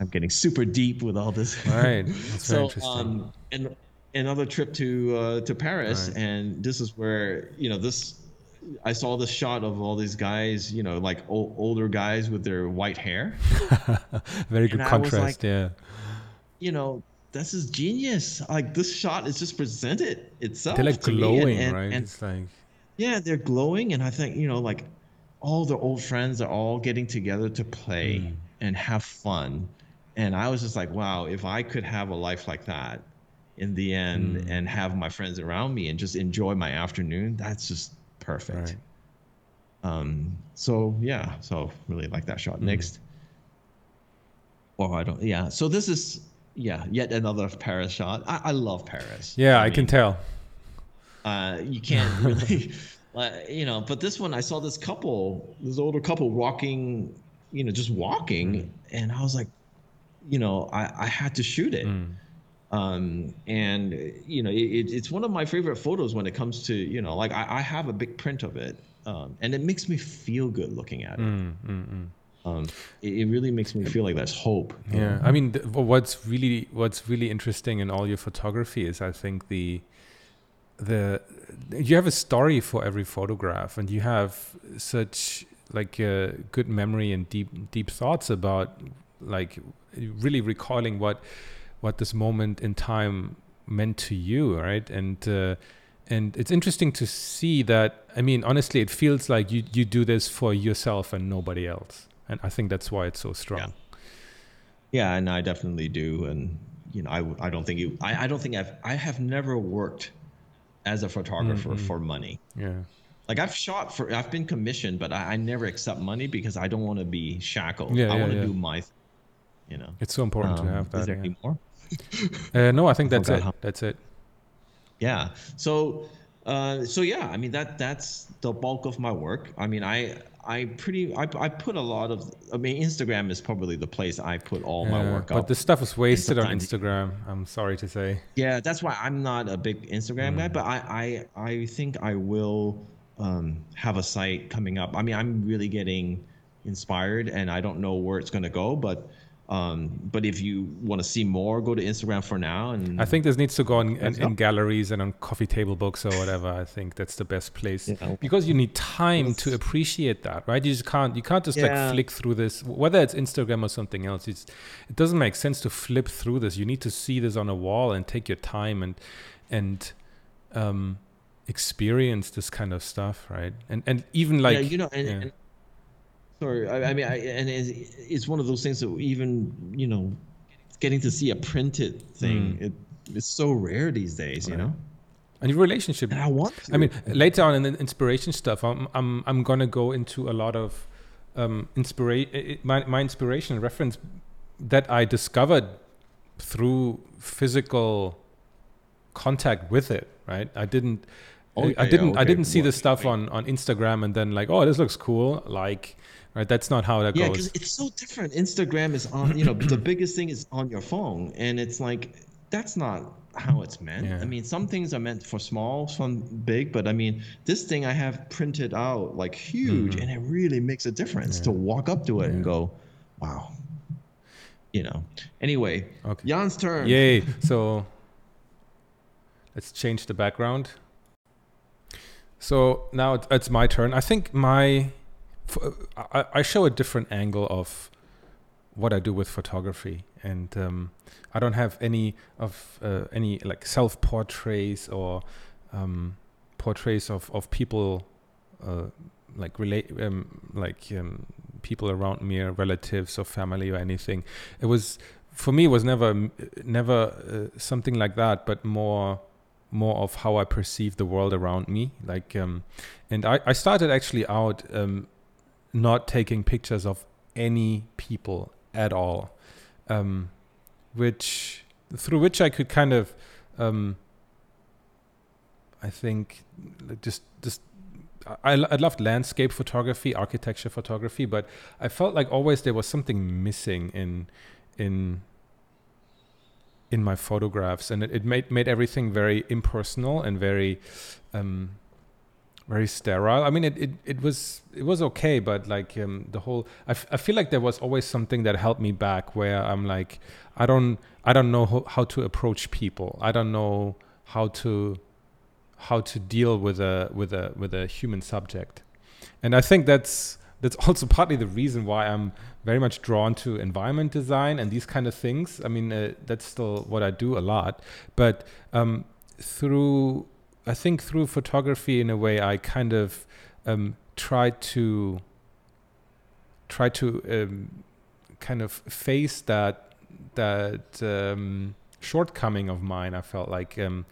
I'm getting super deep with all this. Right. That's so, um, and another trip to uh, to Paris, right. and this is where you know this. I saw this shot of all these guys, you know, like o- older guys with their white hair. Very good contrast, like, yeah. You know, this is genius. Like this shot is just presented itself. They're like glowing, and, and, right? And, it's like yeah, they're glowing, and I think you know, like all their old friends are all getting together to play mm. and have fun. And I was just like, wow, if I could have a life like that in the end mm. and have my friends around me and just enjoy my afternoon, that's just perfect. Right. Um, so yeah, so really like that shot. Mm. Next. Or oh, I don't, yeah. So this is, yeah, yet another Paris shot. I, I love Paris. Yeah, I, I mean, can tell. Uh, you can't really, uh, you know. But this one, I saw this couple, this older couple walking, you know, just walking, mm. and I was like, you know, I, I had to shoot it. Mm. Um, and you know, it, it's one of my favorite photos when it comes to, you know, like I, I have a big print of it, um, and it makes me feel good looking at it. Mm, mm, mm. um, it, it, really makes me feel like there's hope. Yeah, I mean, th- what's really what's really interesting in all your photography is, I think the the you have a story for every photograph and you have such like good memory and deep deep thoughts about like really recalling what what this moment in time meant to you right? And uh, and it's interesting to see that i mean honestly it feels like you you do this for yourself and nobody else. And i think that's why it's so strong. Yeah, yeah and i definitely do and you know i, I don't think you I, I don't think i've i have never worked as a photographer mm-hmm. for money. Yeah. Like I've shot for, I've been commissioned, but I, I never accept money because I don't want to be shackled. Yeah, I yeah, want to yeah. do my, you know. It's so important um, to have that. Is there any more? uh, no, I think that's it. How. That's it. Yeah. So, uh, so yeah, I mean that that's the bulk of my work. I mean, I I pretty I, I put a lot of I mean Instagram is probably the place I put all my work but up. But the stuff is wasted on Instagram. I'm sorry to say. Yeah, that's why I'm not a big Instagram mm. guy. But I I I think I will um, have a site coming up. I mean, I'm really getting inspired, and I don't know where it's going to go, but um, but if you want to see more, go to Instagram for now. And I think this needs to go in, in, in galleries and on coffee table books or whatever. I think that's the best place yeah. because you need time to appreciate that, right? You just can't you can't just yeah. like flick through this. Whether it's Instagram or something else, it's it doesn't make sense to flip through this. You need to see this on a wall and take your time and and um, experience this kind of stuff, right? And and even like yeah, you know, and, Sorry, I, I mean, I, and it's, it's, one of those things that even you know, getting to see a printed thing, mm. it, it's so rare these days, right. you know. And your relationship. And I want. To. I mean, later on in the inspiration stuff, I'm I'm I'm gonna go into a lot of um, inspiration. My my inspiration reference that I discovered through physical contact with it. Right, I didn't. Okay, I didn't. Okay. I didn't see the stuff on on Instagram and then like, oh, this looks cool. Like, right? That's not how that yeah, goes. Yeah, because it's so different. Instagram is on, you know, the biggest thing is on your phone, and it's like that's not how it's meant. Yeah. I mean, some things are meant for small, some big, but I mean, this thing I have printed out like huge, mm-hmm. and it really makes a difference yeah. to walk up to it and go, wow. You know. Anyway, okay. Jan's turn. Yay! So let's change the background. So now it's my turn. I think my I, show a different angle of what I do with photography, and um, I don't have any of uh, any like self portraits or um, portraits of of people uh, like relate um, like um, people around me or relatives or family or anything. It was for me it was never never uh, something like that but more more of how I perceive the world around me. Like um, and I, I started actually out um, not taking pictures of any people at all um, which through which I could kind of um, I think just just I, I loved landscape photography, architecture photography, but I felt like always there was something missing in in in my photographs, and it, it made made everything very impersonal and very um, very sterile. I mean, it, it, it was it was okay, but like um, the whole, I, f- I feel like there was always something that held me back. Where I'm like, I don't I don't know ho- how to approach people. I don't know how to how to deal with a with a with a human subject, and I think that's that's also partly the reason why I'm very much drawn to environment design and these kind of things. I mean, uh, that's still what I do a lot, but um, through I think through photography, in a way, I kind of um, try to try to um, kind of face that that um, shortcoming of mine. I felt like um,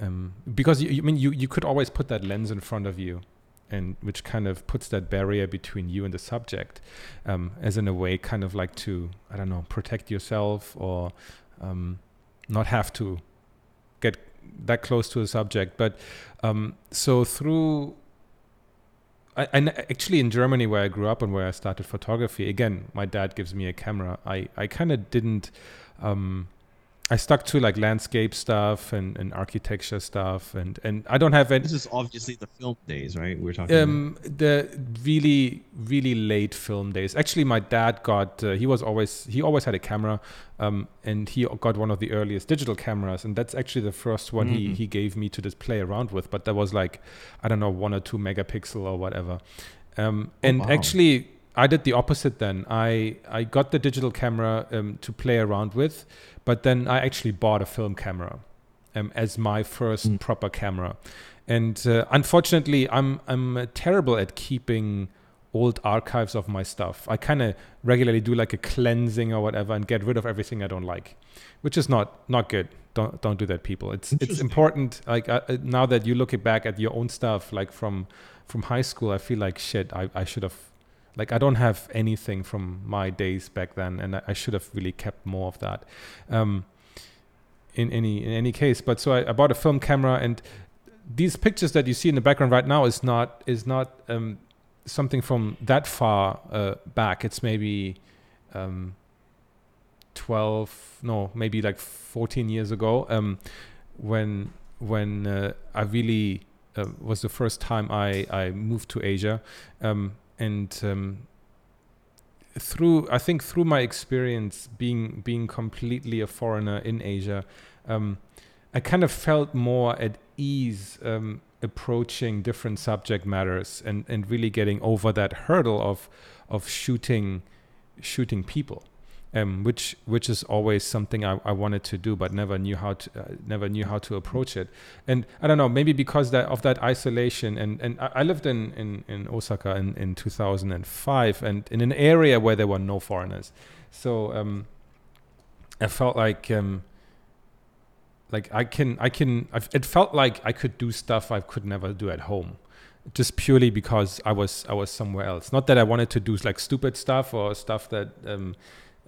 um, because you, I mean you you could always put that lens in front of you, and which kind of puts that barrier between you and the subject, um, as in a way, kind of like to I don't know protect yourself or not have to that close to the subject. But um, so through, I, and actually in Germany where I grew up and where I started photography, again, my dad gives me a camera. I, I kind of didn't, um, I stuck to like landscape stuff and, and architecture stuff, and, and I don't have any. This is obviously the film days, right? We're talking. Um, the really really late film days. Actually, my dad got. Uh, he was always he always had a camera, um, and he got one of the earliest digital cameras, and that's actually the first one Mm-hmm. he he gave me to just play around with. But that was like, I don't know, one or two megapixel or whatever. Um, and wow. actually, I did the opposite. Then I I got the digital camera um, to play around with, but then I actually bought a film camera um, as my first Mm. proper camera. And uh, unfortunately, I'm I'm uh, terrible at keeping old archives of my stuff. I kind of regularly do like a cleansing or whatever and get rid of everything I don't like, which is not not good. Don't don't do that, people. It's it's important. Like uh, uh, now that you look back at your own stuff, like from from high school, I feel like shit. I I should have. Like I don't have anything from my days back then, and I, should have really kept more of that. Um, in any in any case, but so I, I bought a film camera, and these pictures that you see in the background right now is not is not um, something from that far uh, back. It's maybe um, twelve, no, maybe like fourteen years ago, um, when when uh, I really uh, was the first time I I moved to Asia, um, and um, through I think through my experience being being completely a foreigner in Asia, um, I kind of felt more at ease um, approaching different subject matters and, and really getting over that hurdle of of shooting shooting people, um, which which is always something I, I wanted to do but never knew how to uh, never knew how to approach it. And I don't know maybe because that of that isolation and and I, lived in, in, in Osaka in, in 2005 and in an area where there were no foreigners, so um, I felt like. Um, like I can I can I've, it felt like I could do stuff I could never do at home just purely because I was I was somewhere else not that I wanted to do like stupid stuff or stuff that um,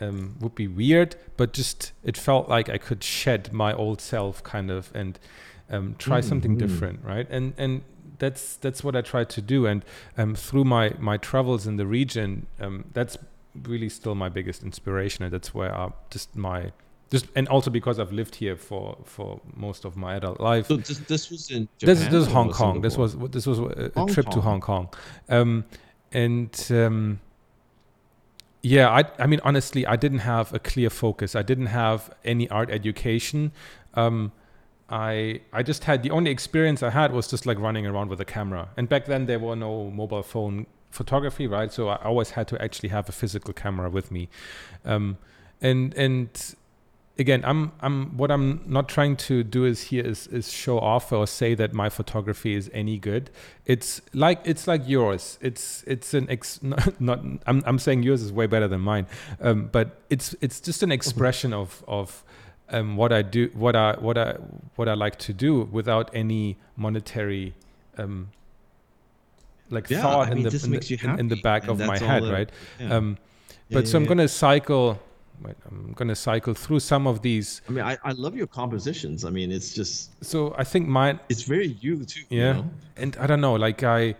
um, would be weird but just it felt like I could shed my old self kind of and um, try something Mhm. different right and and that's that's what I tried to do and um, through my my travels in the region um, that's really still my biggest inspiration and that's where I just my just and also because I've lived here for for most of my adult life. So this, this was in Japan. this this is or Hong Kong. This was this was a, a Hong trip to Hong Kong, um, and um, yeah, I I mean honestly, I didn't have a clear focus. I didn't have any art education. Um, I I just had the only experience I had was just like running around with a camera. And back then there were no mobile phone photography, right? So I always had to actually have a physical camera with me, um, and and again, I'm I'm what I'm not trying to do is here is is show off or say that my photography is any good. It's like it's like yours. It's it's an ex not, not I'm I'm saying yours is way better than mine, um, but it's it's just an expression of of um, what I do, what I what I what I like to do without any monetary. Um, like Yeah, thought I in the in the, in, in the back and of my head, right? yeah. Um, Yeah, but so yeah, I'm yeah. gonna cycle. Wait, I'm gonna cycle through some of these. I mean, I, I love your compositions. I mean, it's just So I think mine, it's very you too. you yeah, know? and I don't know, like I,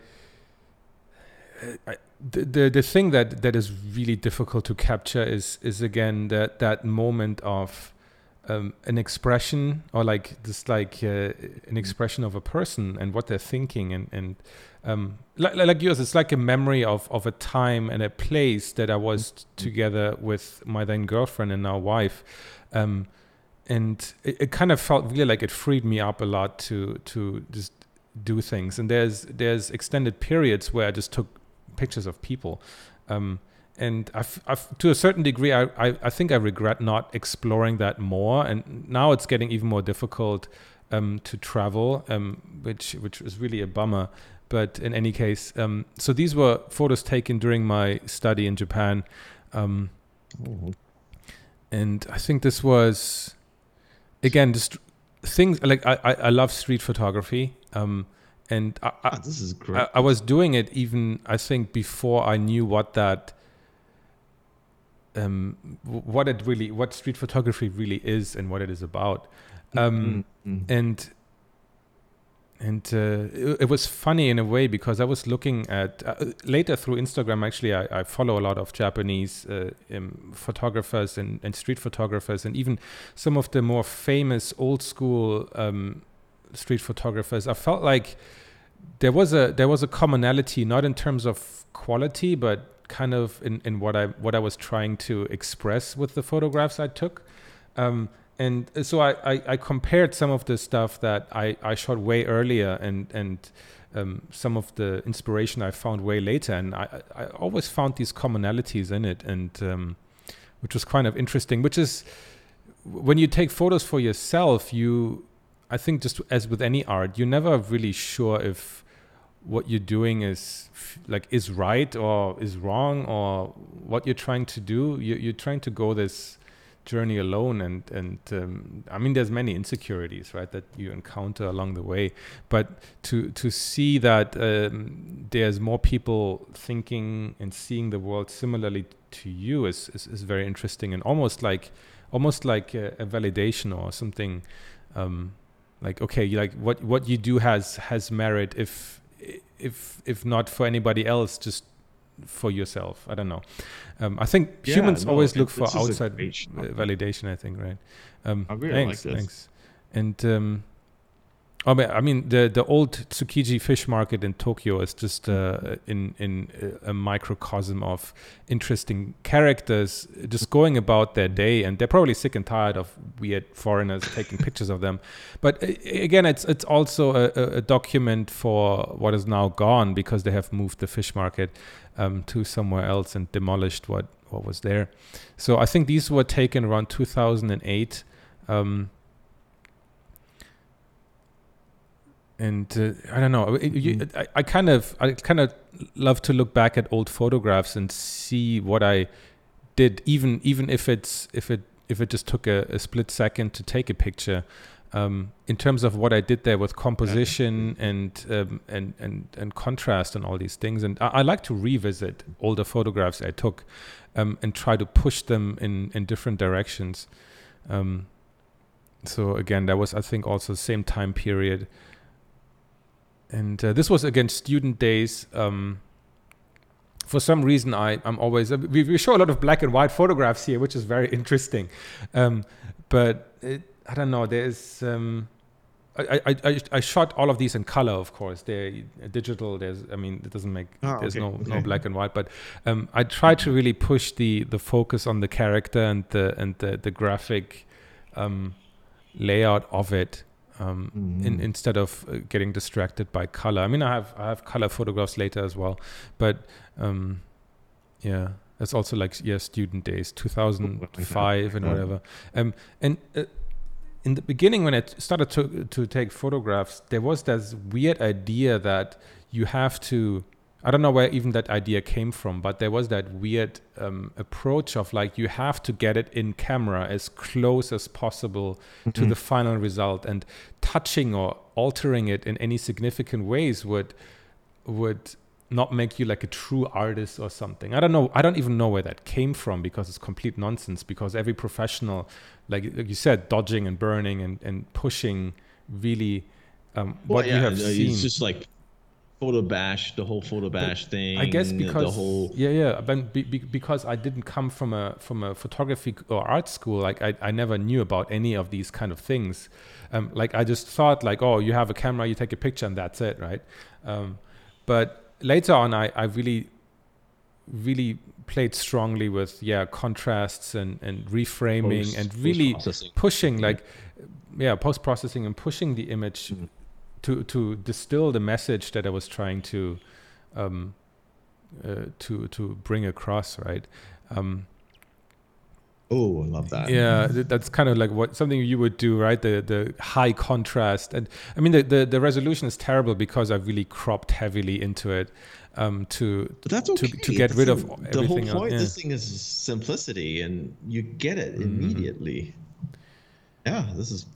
I the, the the thing that that is really difficult to capture is is again that that moment of um, an expression or like this like uh, an expression of a person and what they're thinking and and um, like, like yours it's like a memory of of a time and a place that I was t- together with my then girlfriend and now wife. Um, and it, it kind of felt really like it freed me up a lot to to just do things. And there's there's extended periods where I just took pictures of people. Um, and I've, I've, to a certain degree I, I, I think I regret not exploring that more. And now it's getting even more difficult um, to travel um, which which is really a bummer but in any case um, so these were photos taken during my study in Japan um, Oh, and I think this was again just things like I, I, I love street photography um, and I, I, ah, this is great. I, I was doing it even I think before I knew what that um, what it really what street photography really is and what it is about um, Mm, mm. and and uh, it, it was funny in a way because I was looking at uh, later through Instagram. Actually, I, I follow a lot of Japanese uh, um, photographers and, and street photographers, and even some of the more famous old school um, street photographers. I felt like there was a there was a commonality, not in terms of quality, but kind of in, in what I what I was trying to express with the photographs I took. Um, and so I, I, I compared some of the stuff that I, I shot way earlier and and um, some of the inspiration I found way later, and I, I I always found these commonalities in it, and um, which was kind of interesting. Which is when you take photos for yourself, you I think just as with any art, you're never really sure if what you're doing is like is right or is wrong or what you're trying to do. You, you're trying to go this journey alone and and um, I mean there's many insecurities right that you encounter along the way. But to to see that um, there's more people thinking and seeing the world similarly to you is is, is very interesting and almost like almost like a, a validation or something um, like okay like what what you do has has merit if if if not for anybody else just for yourself. I don't know. Um, i think Yeah, humans no, always look for this is a outside validation i think right? Um, I really thanks like this. thanks. And um, I mean, I mean the the old Tsukiji fish market in Tokyo is just uh, in in a microcosm of interesting characters just going about their day, and they're probably sick and tired of weird foreigners taking pictures of them. But again, it's it's also a- a document for what is now gone because they have moved the fish market um, to somewhere else and demolished what what was there. So I think these were taken around 2008. Um, and uh, I don't know. it- you- Mhm. I, I kind of, I kind of love to look back at old photographs and see what I did, even even if it's if it if it just took a, a split second to take a picture. Um, in terms of what I did there with composition and um, and and and contrast and all these things, and I, I like to revisit older photographs I took um, and try to push them in in different directions. Um, so again, that was I think also the same time period and uh, this was again student days. Um, for some reason, I I'm always uh, we, we show a lot of black and white photographs here, which is very interesting. Um, but it, I don't know. There's um, I, I, I I shot all of these in color, of course. They're digital. There's I mean it doesn't make Ah, there's okay, no no okay. black and white. But um, I try to really push the the focus on the character and the and the the graphic um, layout of it um, in, Mhm. instead of uh, getting distracted by color. I mean, I have I have color photographs later as well, but um, yeah, That's also like yeah, student days, 2005 and whatever. Um, and uh, in the beginning, when I started to to take photographs, there was this weird idea that you have to. I don't know where even that idea came from, but there was that weird um, approach of like you have to get it in camera as close as possible mm-hmm. to the final result, and touching or altering it in any significant ways would would not make you like a true artist or something. I don't know. I don't even know where that came from because it's complete nonsense. Because every professional, like, like you said, dodging and burning and, and pushing really um, well, what yeah, you have seen. It's just like photo bash, the whole photo bash but thing. I guess because the whole yeah, yeah. But be, be, because I didn't come from a from a photography or art school, like I, I never knew about any of these kind of things. Um, like I just thought like, oh, you have a camera, you take a picture, and that's it, right? Um, but later on, I, I really, really played strongly with yeah contrasts and and reframing post, and really pushing like yeah post processing and pushing the image mm-hmm. to to distill the message that I was trying to um, uh, to to bring across right. Um, Oh, I love that. Yeah, that's kind of like what something you would do, right? The the high contrast, and I mean the the, the resolution is terrible because I really cropped heavily into it um, to that's okay. to, to get that's rid of the everything. whole point. Yeah. This thing is simplicity, and you get it mm-hmm. immediately. Yeah, this is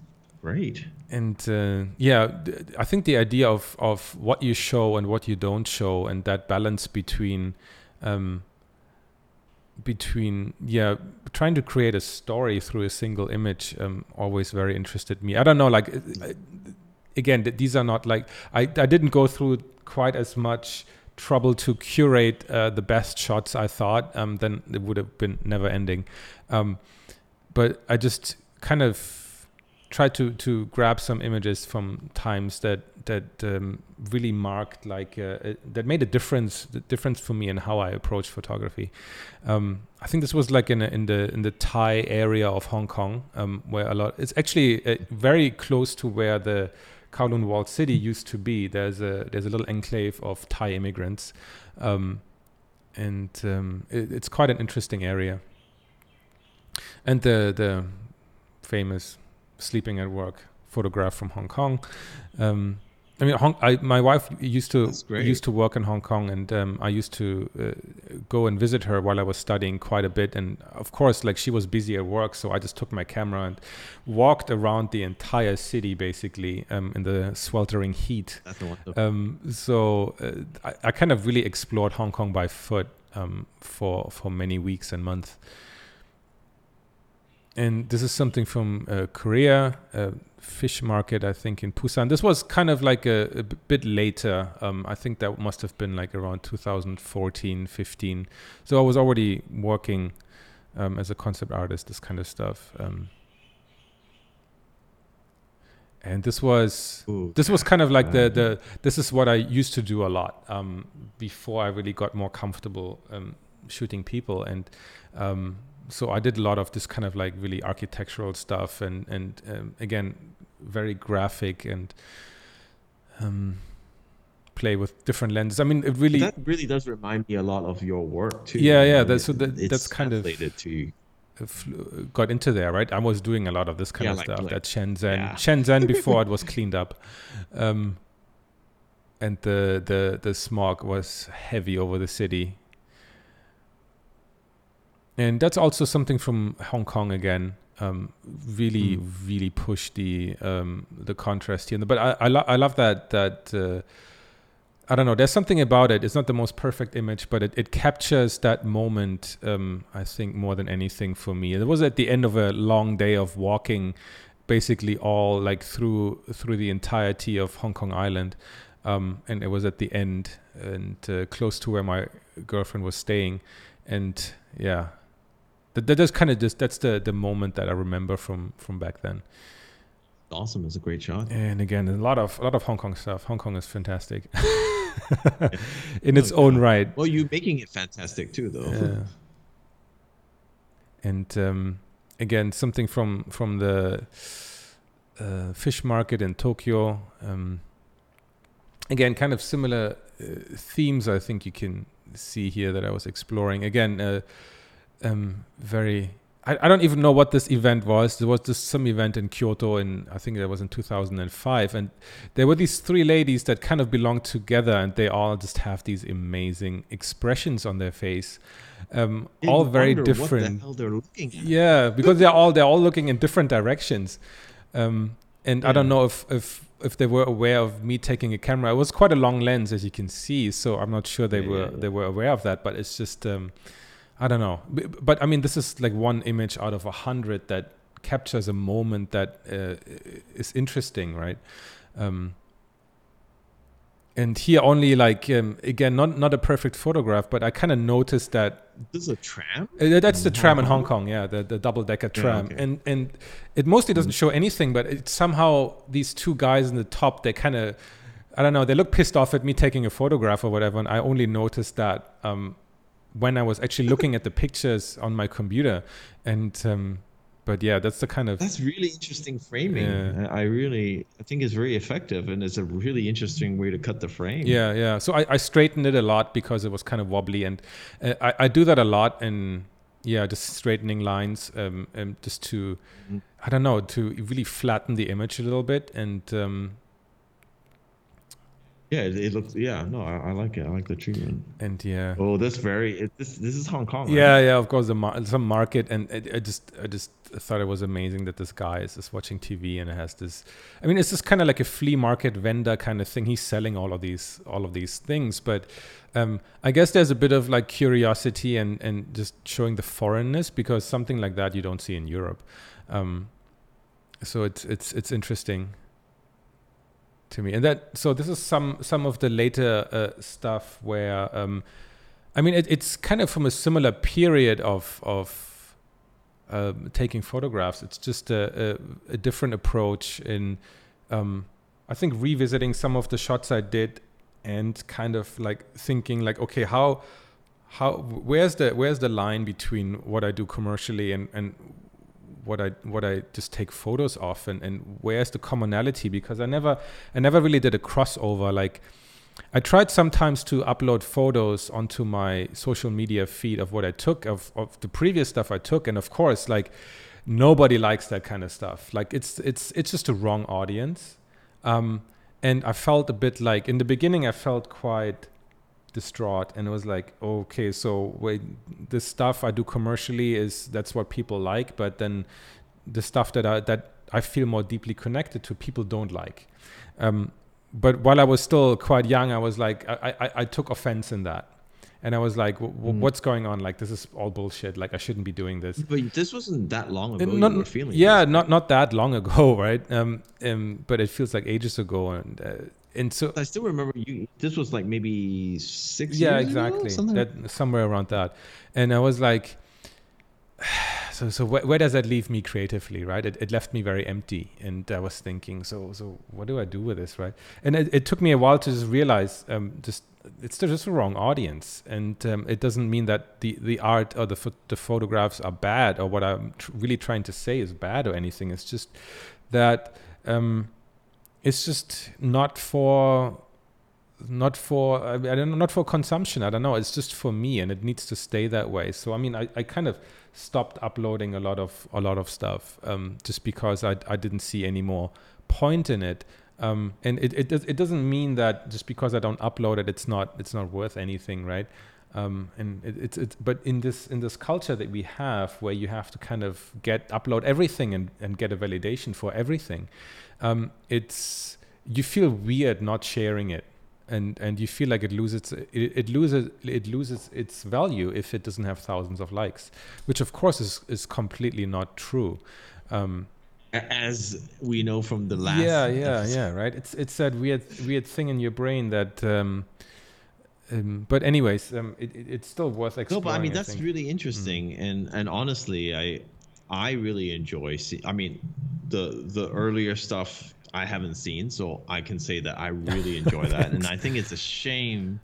great. And uh, yeah, I think the idea of of what you show and what you don't show, and that balance between. Um, between yeah trying to create a story through a single image um, always very interested me. I don't know like again these are not like i, I didn't go through quite as much trouble to curate uh, the best shots i thought um, then it would have been never ending. Um, but i just kind of try to to grab some images from times that that um, really marked like uh, uh, that made a difference the difference for me in how I approach photography. Um, I think this was like in a, in the in the Thai area of Hong Kong um, where a lot it's actually uh, very close to where the Kowloon Walled City used to be. There's a there's a little enclave of Thai immigrants, um, and um, it, it's quite an interesting area. And the the famous sleeping at work photograph from Hong Kong. Um, I mean, Hong, I, my wife used to used to work in Hong Kong, and um, I used to uh, go and visit her while I was studying quite a bit. And of course, like she was busy at work, so I just took my camera and walked around the entire city, basically um, in the sweltering heat. Um, so uh, I, I, kind of really explored Hong Kong by foot um, for for many weeks and months and this is something from uh, Korea, uh, fish market, I think in Busan. This was kind of like a, a bit later. Um, I think that must have been like around 2014, 15. So I was already working um, as a concept artist, this kind of stuff. Um, and this was Ooh, this was kind of like the the this is what I used to do a lot um, before I really got more comfortable um, shooting people and um, so I did a lot of this kind of like really architectural stuff and and um, again very graphic and um, play with different lenses. I mean, it really that really does remind me a lot of your work too. Yeah, yeah. That's so that, that's kind of related to got into there, right? I was doing a lot of this kind yeah, of like, stuff. Like, that Shenzhen, yeah. Shenzhen before it was cleaned up, um, and the the the smog was heavy over the city and that's also something from Hong Kong again. Um, really, mm. really push the um, the contrast here. But I I, lo- I love that that uh, I don't know. There's something about it. It's not the most perfect image, but it, it captures that moment. Um, I think more than anything for me. It was at the end of a long day of walking, basically all like through through the entirety of Hong Kong Island, um, and it was at the end and uh, close to where my girlfriend was staying, and yeah, that, that does kind of just that's the the moment that I remember from from back then. Awesome, it's a great shot. And again, a lot of a lot of Hong Kong stuff. Hong Kong is fantastic in its own right. Well, you're making it fantastic too, though. Yeah. and um, again, something from from the uh, fish market in Tokyo. Um, again, kind of similar uh, themes. I think you can see here that I was exploring. Again, uh, um, very. I, I don't even know what this event was. There was just some event in Kyoto in I think that was in 2005, and there were these three ladies that kind of belonged together, and they all just have these amazing expressions on their face, um, all very different. Yeah, because they're all they're all looking in different directions, um, and yeah. I don't know if if if they were aware of me taking a camera. It was quite a long lens, as you can see, so I'm not sure they yeah, were yeah, they were aware of that. But it's just um, I don't know. But, but, I mean, this is like one image out of a hundred that captures a moment that uh, is interesting, right? Um, and here only like um, again not not a perfect photograph but i kind of noticed that this is a tram uh, that's the tram in hong kong yeah the, the double decker tram yeah, okay. and and it mostly doesn't show anything but it's somehow these two guys in the top they kind of i don't know they look pissed off at me taking a photograph or whatever and i only noticed that um, when i was actually looking at the pictures on my computer and um, but yeah, that's the kind of that's really interesting framing. Yeah. I really I think it's very effective and it's a really interesting way to cut the frame. Yeah, yeah. So I, I straightened it a lot because it was kind of wobbly, and uh, I, I do that a lot and yeah, just straightening lines, um, and um, just to mm-hmm. I don't know to really flatten the image a little bit and um, yeah, it, it, looks. Yeah, no, I, I, like it. I like the treatment. And yeah. Oh, that's very. It, this this is Hong Kong. Yeah, right? yeah. Of course, the mar- some market, and it, I just I just thought it was amazing that this guy is just watching TV and it has this. I mean, it's just kind of like a flea market vendor kind of thing. He's selling all of these all of these things, but um, I guess there's a bit of like curiosity and and just showing the foreignness because something like that you don't see in Europe. Um, so it's it's it's interesting to me. And that so this is some some of the later uh, stuff where um, I mean it, it's kind of from a similar period of of uh, taking photographs. It's just a, a, a different approach in um, I think revisiting some of the shots I did and kind of like thinking like okay how how where's the where's the line between what I do commercially and and what I what I just take photos of and, and where's the commonality? Because I never I never really did a crossover. Like I tried sometimes to upload photos onto my social media feed of what I took of, of the previous stuff I took. And of course like nobody likes that kind of stuff. Like it's it's it's just a wrong audience. Um, and I felt a bit like in the beginning I felt quite distraught and it was like okay so wait this stuff i do commercially is that's what people like but then the stuff that i that i feel more deeply connected to people don't like um, but while i was still quite young i was like i i, I took offense in that and I was like, w- mm. "What's going on? Like, this is all bullshit. Like, I shouldn't be doing this." But this wasn't that long ago. Not, you were feeling yeah, this. not not that long ago, right? Um, um, but it feels like ages ago, and uh, and so I still remember you. This was like maybe six. Yeah, exactly. Ago, that somewhere around that, and I was like, so so wh- where does that leave me creatively, right? It, it left me very empty, and I was thinking, so so what do I do with this, right? And it, it took me a while to just realize, um, just it's just the wrong audience, and um, it doesn't mean that the the art or the the photographs are bad or what I'm tr- really trying to say is bad or anything. It's just that. Um, it's just not for not for I don't know, not for consumption. I don't know. It's just for me, and it needs to stay that way. So I mean, I, I kind of stopped uploading a lot of a lot of stuff um, just because I I didn't see any more point in it. Um, and it, it it doesn't mean that just because I don't upload it, it's not it's not worth anything, right? Um, and it, it's it's but in this in this culture that we have, where you have to kind of get upload everything and and get a validation for everything, um, it's you feel weird not sharing it and and you feel like it loses it, it, loses it loses its value if it doesn't have thousands of likes which of course is is completely not true um, as we know from the last yeah yeah episode. yeah right it's it's that weird weird thing in your brain that um, um, but anyways um, it, it's still worth exploring no but i mean that's I really interesting mm. and and honestly i i really enjoy see i mean the the earlier stuff I haven't seen, so I can say that I really enjoy that, and I think it's a shame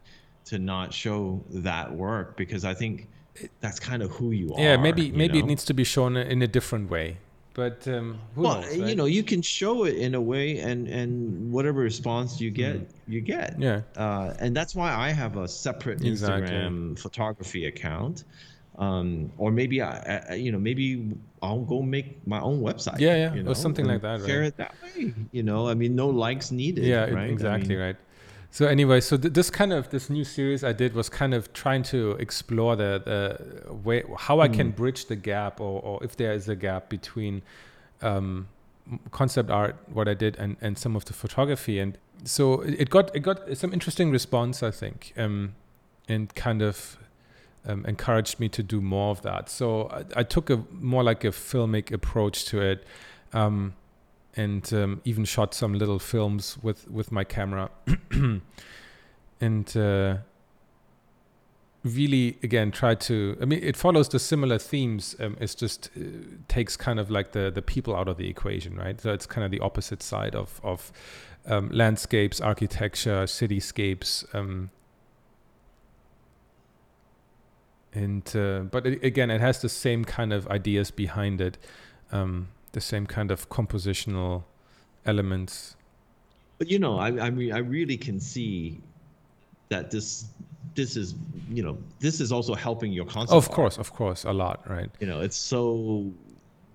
to not show that work because I think that's kind of who you are. Yeah, maybe maybe know? it needs to be shown in a different way but um, well, knows, right? you know, you can show it in a way, and and whatever response you get, mm. you get. Yeah. Uh, and that's why I have a separate exactly. Instagram photography account. Um, or maybe I, I, you know, maybe I'll go make my own website. Yeah, yeah, you know, or something like that. Share it that way. You know, I mean, no likes needed. Yeah, right? exactly I mean, right. So anyway, so th- this kind of this new series I did was kind of trying to explore the the way how I mm. can bridge the gap, or, or if there is a gap between um, concept art, what I did, and and some of the photography, and so it got it got some interesting response, I think, um, and kind of um, encouraged me to do more of that. So I, I, took a more like a filmic approach to it. Um, and um, even shot some little films with with my camera and uh, really again try to i mean it follows the similar themes um, it's just uh, takes kind of like the the people out of the equation right so it's kind of the opposite side of of um, landscapes architecture cityscapes um, and uh, but it, again it has the same kind of ideas behind it um, the same kind of compositional elements. But you know, I, I mean, I really can see that this this is you know this is also helping your concept. of course, art. of course, a lot, right? You know, it's so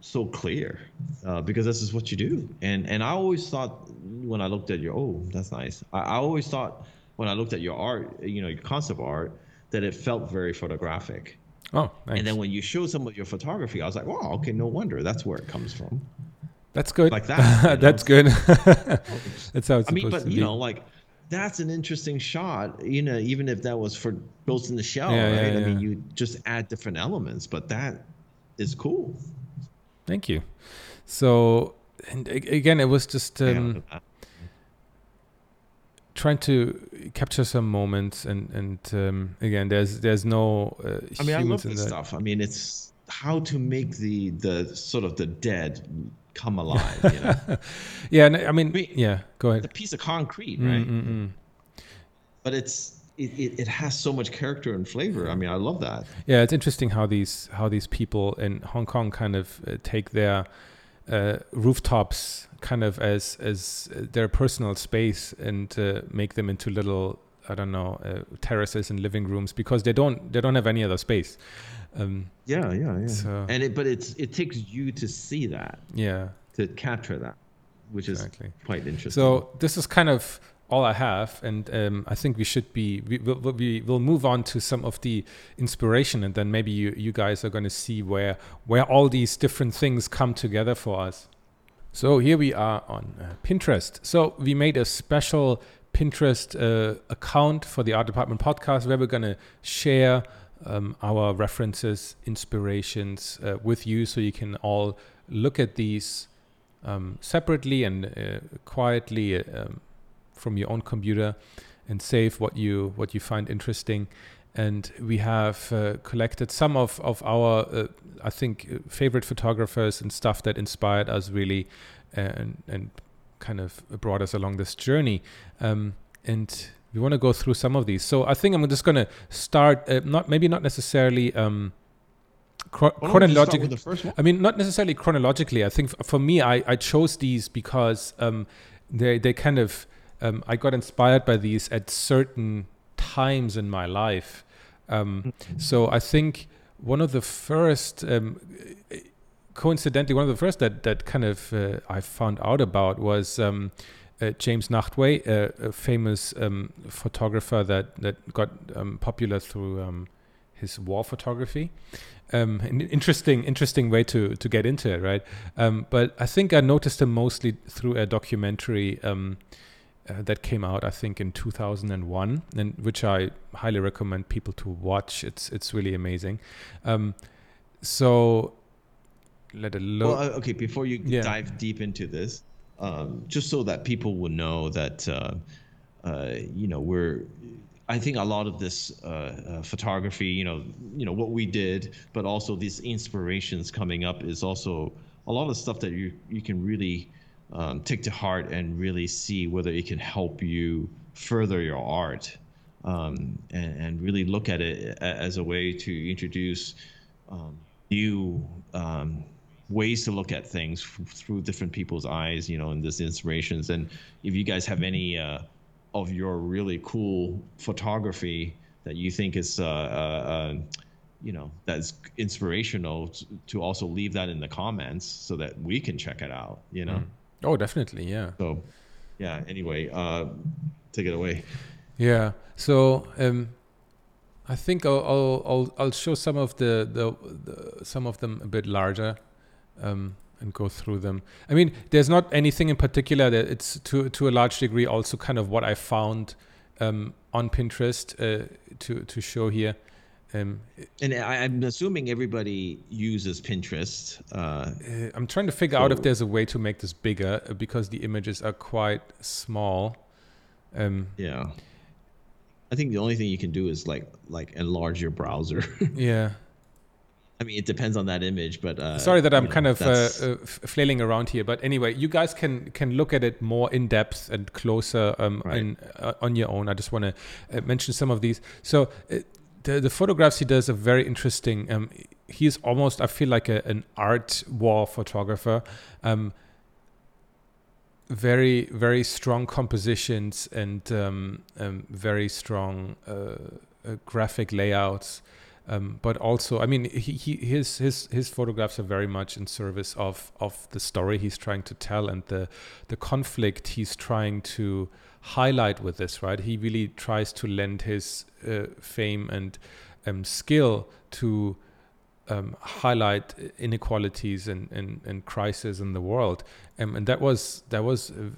so clear uh, because this is what you do. And and I always thought when I looked at your oh that's nice. I, I always thought when I looked at your art, you know, your concept art, that it felt very photographic. Oh, nice. And then when you show some of your photography, I was like, wow, okay, no wonder that's where it comes from. That's good. Like that. that's good. that's how it's I mean, but you know, like that's an interesting shot. You know, even if that was for Ghost in the Shell, yeah, right? Yeah, yeah. I mean, you just add different elements, but that is cool. Thank you. So, and again, it was just um, trying to capture some moments and and um, again there's there's no uh, i mean i love this stuff i mean it's how to make the the sort of the dead come alive you know? yeah i mean, I mean yeah go ahead a piece of concrete right Mm-mm-mm. but it's it, it, it, has so much character and flavor. I mean, I love that. Yeah, it's interesting how these how these people in Hong Kong kind of uh, take their uh, rooftops kind of as as their personal space and uh, make them into little I don't know uh, terraces and living rooms because they don't they don't have any other space. Um, yeah, yeah, yeah. So, and it but it's it takes you to see that. Yeah. To capture that, which exactly. is quite interesting. So this is kind of all I have, and um, I think we should be we will we will move on to some of the inspiration, and then maybe you you guys are going to see where where all these different things come together for us. So here we are on uh, Pinterest. So we made a special Pinterest uh, account for the Art Department podcast where we're going to share um, our references, inspirations uh, with you, so you can all look at these um, separately and uh, quietly um, from your own computer and save what you what you find interesting. And we have uh, collected some of of our, uh, I think, uh, favorite photographers and stuff that inspired us really, and and kind of brought us along this journey. Um, and we want to go through some of these. So I think I'm just going to start, uh, not maybe not necessarily. Um, chronologically i mean not necessarily chronologically i think for me i, I chose these because um, they, they kind of um, I got inspired by these at certain times in my life. Um, mm-hmm. so I think one of the first, um, coincidentally, one of the first that that kind of uh, I found out about was um, uh, James Nachtwey, a, a famous um, photographer that that got um, popular through his war photography. Um, an interesting, interesting way to to get into it, right? Um, but I think I noticed him mostly through a documentary um, uh, that came out, I think, in 2001, and which I highly recommend people to watch. It's it's really amazing. Um, so let it load. Well, uh, okay, before you yeah. dive deep into this, um, just so that people will know that uh, uh, you know we're. I think a lot of this uh, uh, photography, you know, you know what we did, but also these inspirations coming up is also a lot of stuff that you you can really um, take to heart and really see whether it can help you further your art um, and, and, really look at it as a way to introduce um, new um, ways to look at things through different people's eyes, you know, and this inspirations. And if you guys have any uh, of your really cool photography that you think is, uh, uh, uh you know, that's inspirational, to, to, also leave that in the comments so that we can check it out. You know. Mm. Oh, definitely, yeah. So, yeah. Anyway, uh, take it away. Yeah. So. Um, I think I'll, I'll, I'll I'll show some of the, the, the some of them a bit larger um, and go through them. I mean, there's not anything in particular that it's to to a large degree also kind of what I found um, on Pinterest uh, to to show here. Um, and I, am assuming everybody uses Pinterest. Uh, uh, I'm trying to figure so out if there's a way to make this bigger because the images are quite small. Um, yeah. I think the only thing you can do is like like enlarge your browser. yeah. I mean, it depends on that image, but uh, sorry that I'm know, kind of uh, uh, flailing around here. But anyway, you guys can can look at it more in depth and closer um, right. in, uh, on your own. I just want to uh, mention some of these. So the the photographs he does are very interesting. Um, he's almost I feel like a, an art war photographer. Um, very very strong compositions and um, um, very strong graphic layouts. Um, but also, I mean, he, he, his his his photographs are very much in service of of the story he's trying to tell and the the conflict he's trying to highlight with this. Right, he really tries to lend his uh, fame and um, skill to um, highlight inequalities and, and, and crisis in the world, um, and that was that was uh,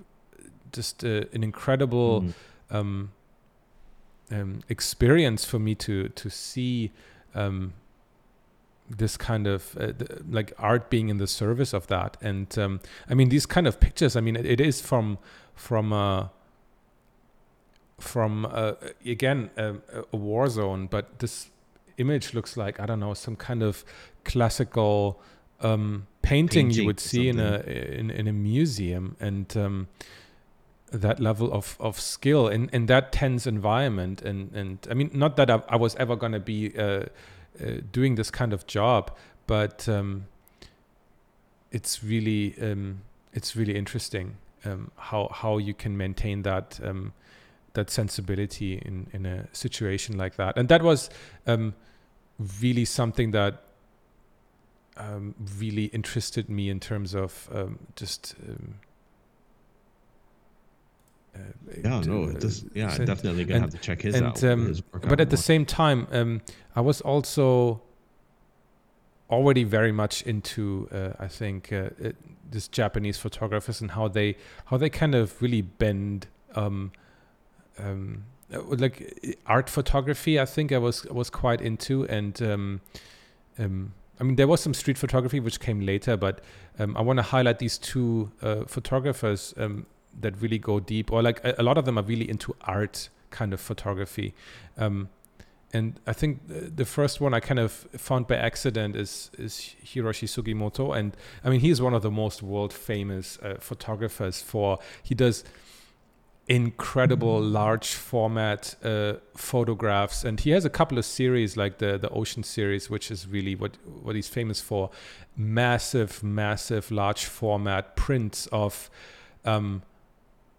just uh, an incredible mm. um, um, experience for me to to see um, this kind of uh, like art being in the service of that and um, i mean these kind of pictures i mean it, it is from from uh, from uh, again a, a, war zone but this image looks like i don't know some kind of classical um, painting, painting, you would see in a in, in a museum and um, that level of, of skill in, in that tense environment and and I mean not that I, I was ever going to be uh, uh, doing this kind of job but um, it's really um, it's really interesting um, how how you can maintain that um, that sensibility in in a situation like that and that was um, really something that um, really interested me in terms of just uh, yeah, no, it does, yeah, definitely gonna and, have to check his and, out. Um, his but at more. the same time, um, I was also already very much into, uh, I think, uh, it, this Japanese photographers and how they how they kind of really bend. Um, um, uh, like art photography, I think I was was quite into, and um, um, I mean there was some street photography which came later, but um, I want to highlight these two uh, photographers um, that really go deep, or like a, a, lot of them are really into art kind of photography. Um, and I think the first one I kind of found by accident is is Hiroshi Sugimoto, and I mean he is one of the most world famous uh, photographers for he does incredible large format uh, photographs. And he has a couple of series like the the ocean series which is really what what he's famous for. Massive massive large format prints of um,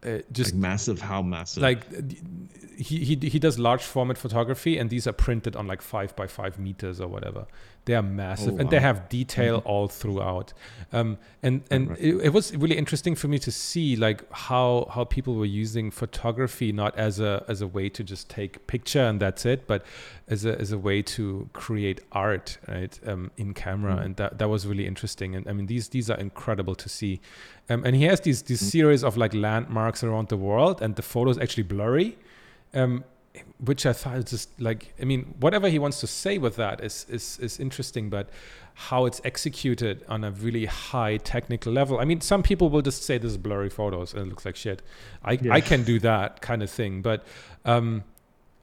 uh, just like massive how massive? Like he, he he does large format photography and these are printed on like five by five meters or whatever they are massive oh, wow. and they have detail mm-hmm. all throughout um, and and right. it, it, was really interesting for me to see like how how people were using photography not as a as a way to just take picture and that's it but as a as a way to create art right um, in camera mm-hmm. and that that was really interesting and i mean these these are incredible to see um, and he has these these mm-hmm. series of like landmarks around the world and the photos actually blurry um, which I thought is just like I mean whatever he wants to say with that is is is interesting, but how it's executed on a really high technical level. I mean, some people will just say this is blurry photos and it looks like shit. I yeah. I can do that kind of thing, but um,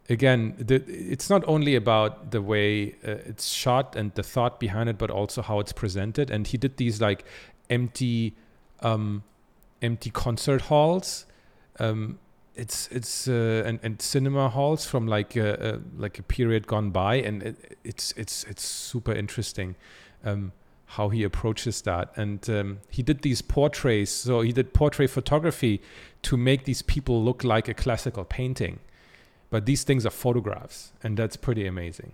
again, the, it's not only about the way uh, it's shot and the thought behind it, but also how it's presented. And he did these like empty um, empty concert halls. Um, it's it's uh, and, and cinema halls from like a, uh, like a period gone by, and it, it's it's it's super interesting um, how he approaches that. And um, he did these portraits. So he did portrait photography to make these people look like a classical painting. But these things are photographs, and that's pretty amazing.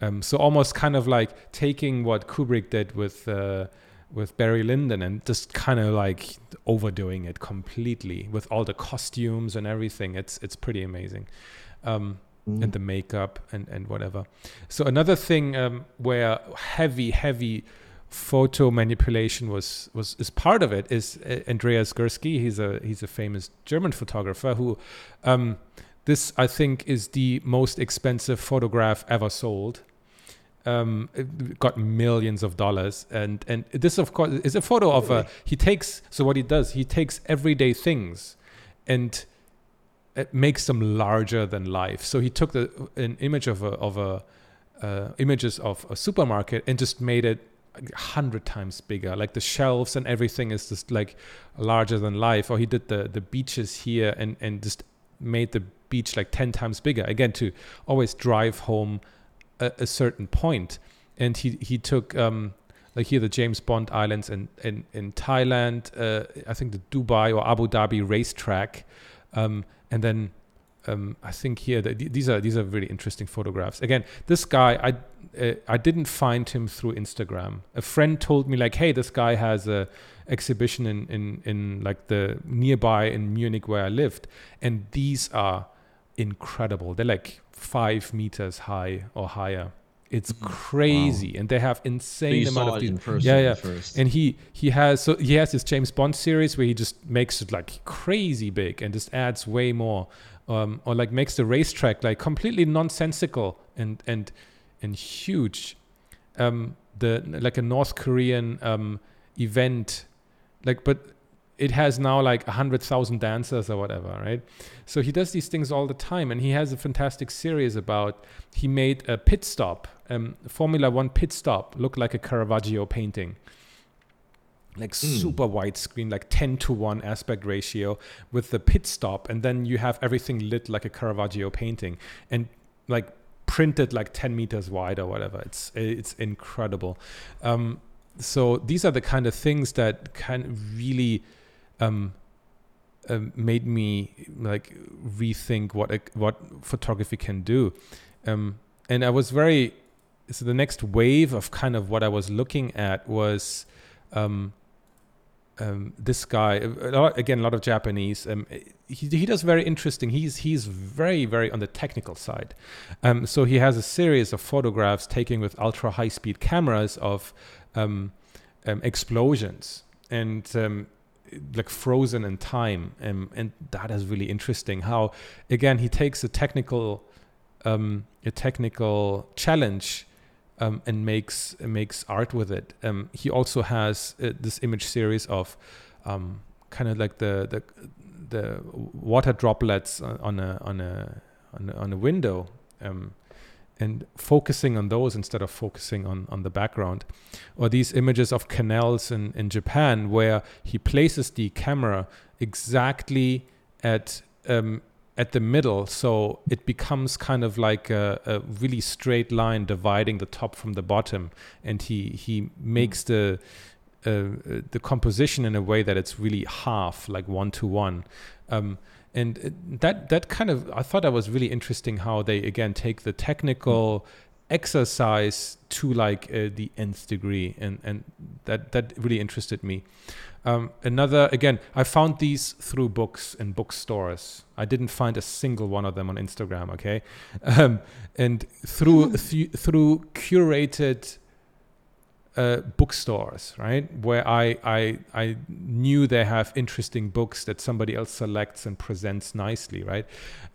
Um, so almost kind of like taking what Kubrick did with uh, with Barry Lyndon and just kind of like overdoing it completely with all the costumes and everything. It's it's pretty amazing. Um, mm. And the makeup and, and whatever. So another thing um, where heavy, heavy photo manipulation was was is part of it is uh, Andreas Gursky. He's a he's a famous German photographer who um, this I think is the most expensive photograph ever sold. Um, got millions of dollars, and and this of course is a photo of a. He takes so what he does. He takes everyday things, and it makes them larger than life. So he took the an image of a of a uh, images of a supermarket and just made it a hundred times bigger. Like the shelves and everything is just like larger than life. Or he did the the beaches here and and just made the beach like ten times bigger. Again to always drive home a, a certain. And he he took um, like here the James Bond Islands in in in Thailand. Uh, I think the Dubai or Abu Dhabi racetrack. Um, and then um, I think here that these are these are really interesting photographs. Again, this guy I uh, I didn't find him through Instagram. A friend told me like, hey, this guy has a exhibition in in in like the nearby in Munich where I lived, and these are incredible. They're like five meters high or higher. It's mm-hmm. crazy, wow. and they have insane so amount of these. yeah, yeah. First. And he he has so he has this James Bond series where he just makes it like crazy big and just adds way more um, or like makes the racetrack like completely nonsensical and and and huge. Um, the like a North Korean um, event, like but it has now like a hundred thousand dancers or whatever, right? So he does these things all the time, and he has a fantastic series about. He made a pit stop, um, Formula One pit stop, look like a Caravaggio painting like mm. super widescreen, like 10 to 1 aspect ratio with the pit stop. And then you have everything lit like a Caravaggio painting and like printed like 10 meters wide or whatever. It's, it's incredible. Um, so these are the kind of things that can really um, uh, made me like rethink what, what photography can do. Um, and I was very, so the next wave of kind of what I was looking at was, um, um, this guy a lot, again a lot of Japanese. Um, he, he does very interesting. He's he's very very on the technical side. Um, so he has a series of photographs taken with ultra high speed cameras of um, um, explosions and like frozen in time, and that is really interesting. How again he takes a technical a technical challenge um, and makes makes art with it. Um, he also has uh, this image series of um, kind of like the the the water droplets on a on a on a, on a window. Um, and focusing on those instead of focusing on, on the background. Or these images of canals in, in Japan where he places the camera exactly at um, at the middle, so it becomes kind of like a, a, really straight line dividing the top from the bottom, and he he makes the uh, the composition in a way that it's really half, like one to one. Um, and that that kind of I thought that was really interesting how they again take the technical exercise to like uh, the nth degree, and and that that really interested me. Um, another, again, I found these through books and bookstores. I didn't find a single one of them on Instagram, okay? Um, and through, hmm. th- through curated uh, bookstores, right? Where I, I, I knew they have interesting books that somebody else selects and presents nicely, right?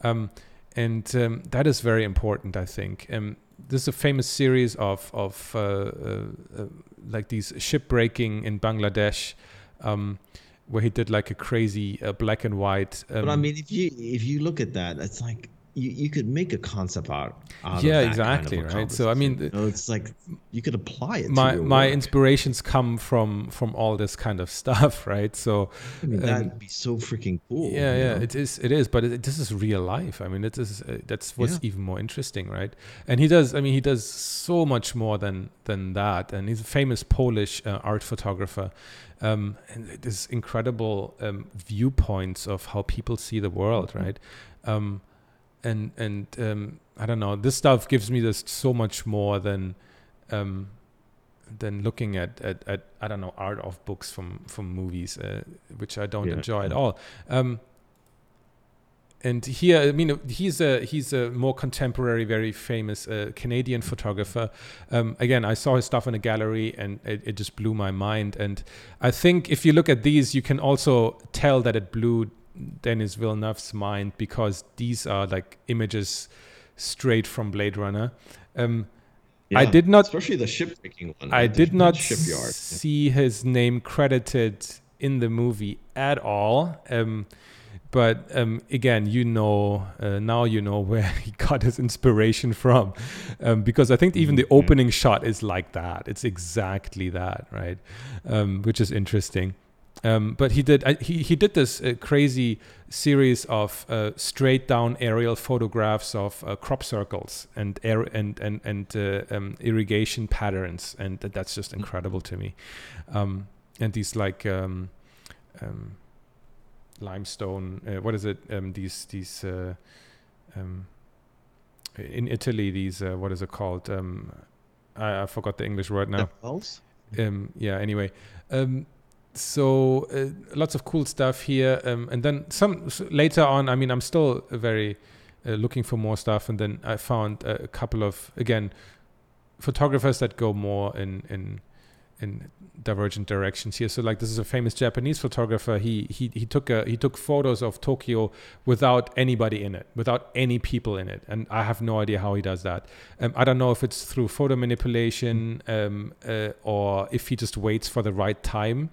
Um, and um, that is very important, I think. Um, this is a famous series of, of uh, uh, uh like these shipbreaking in Bangladesh um, where he did like a crazy uh, black and white. Um, but I mean, if you if you look at that, it's like you, you could make a concept art out yeah of that exactly kind of right so i mean. You know, it's like you could apply it my my work. inspirations come from from all this kind of stuff right so I mean, um, that'd be so freaking cool yeah yeah know? it is it is but it, this is real life i mean it is uh, that's what's Yeah. even more interesting right and he does i mean he does so much more than than that and he's a famous polish uh, art photographer um, and there's incredible um, viewpoints of how people see the world Mm-hmm. right um, and and um, i don't know this stuff gives me this so much more than um, than looking at, at, at I don't know art of books from from movies, uh, which I don't Yeah, enjoy at all. Um, and here, I mean, he's a he's a more contemporary, very famous uh, Canadian photographer. Um, again, I saw his stuff in a gallery, and it, it just blew my mind. And I think if you look at these, you can also tell that it blew Denis Villeneuve's mind because these are like images straight from Blade Runner. Um, I did not- especially the shipbreaking one I did not shipyard see his name credited in the movie at all. Um, but um, again, you know, uh, now you know where he got his inspiration from, um, because I think even the Mhm. opening shot is like that. It's exactly that, right? Um, which is interesting. Um, but he did I, he he did this uh, crazy series of uh, straight down aerial photographs of uh, crop circles and air and and and uh, um, irrigation patterns, and that, that's just incredible to me. Um, and these like um, um, limestone, uh, what is it? Um, these these uh, um, in Italy, these uh, what is it called? Um, I, I forgot the English word now um, yeah anyway um, so uh, lots of cool stuff here um, and then some later on i mean i'm still very uh, looking for more stuff and then i found a couple of again photographers that go more in in in divergent directions here. So like this is a famous japanese photographer. He he he took a he took photos of tokyo without anybody in it without any people in it and i have no idea how he does that. Um, I don't know if it's through photo manipulation um, uh, or if he just waits for the right time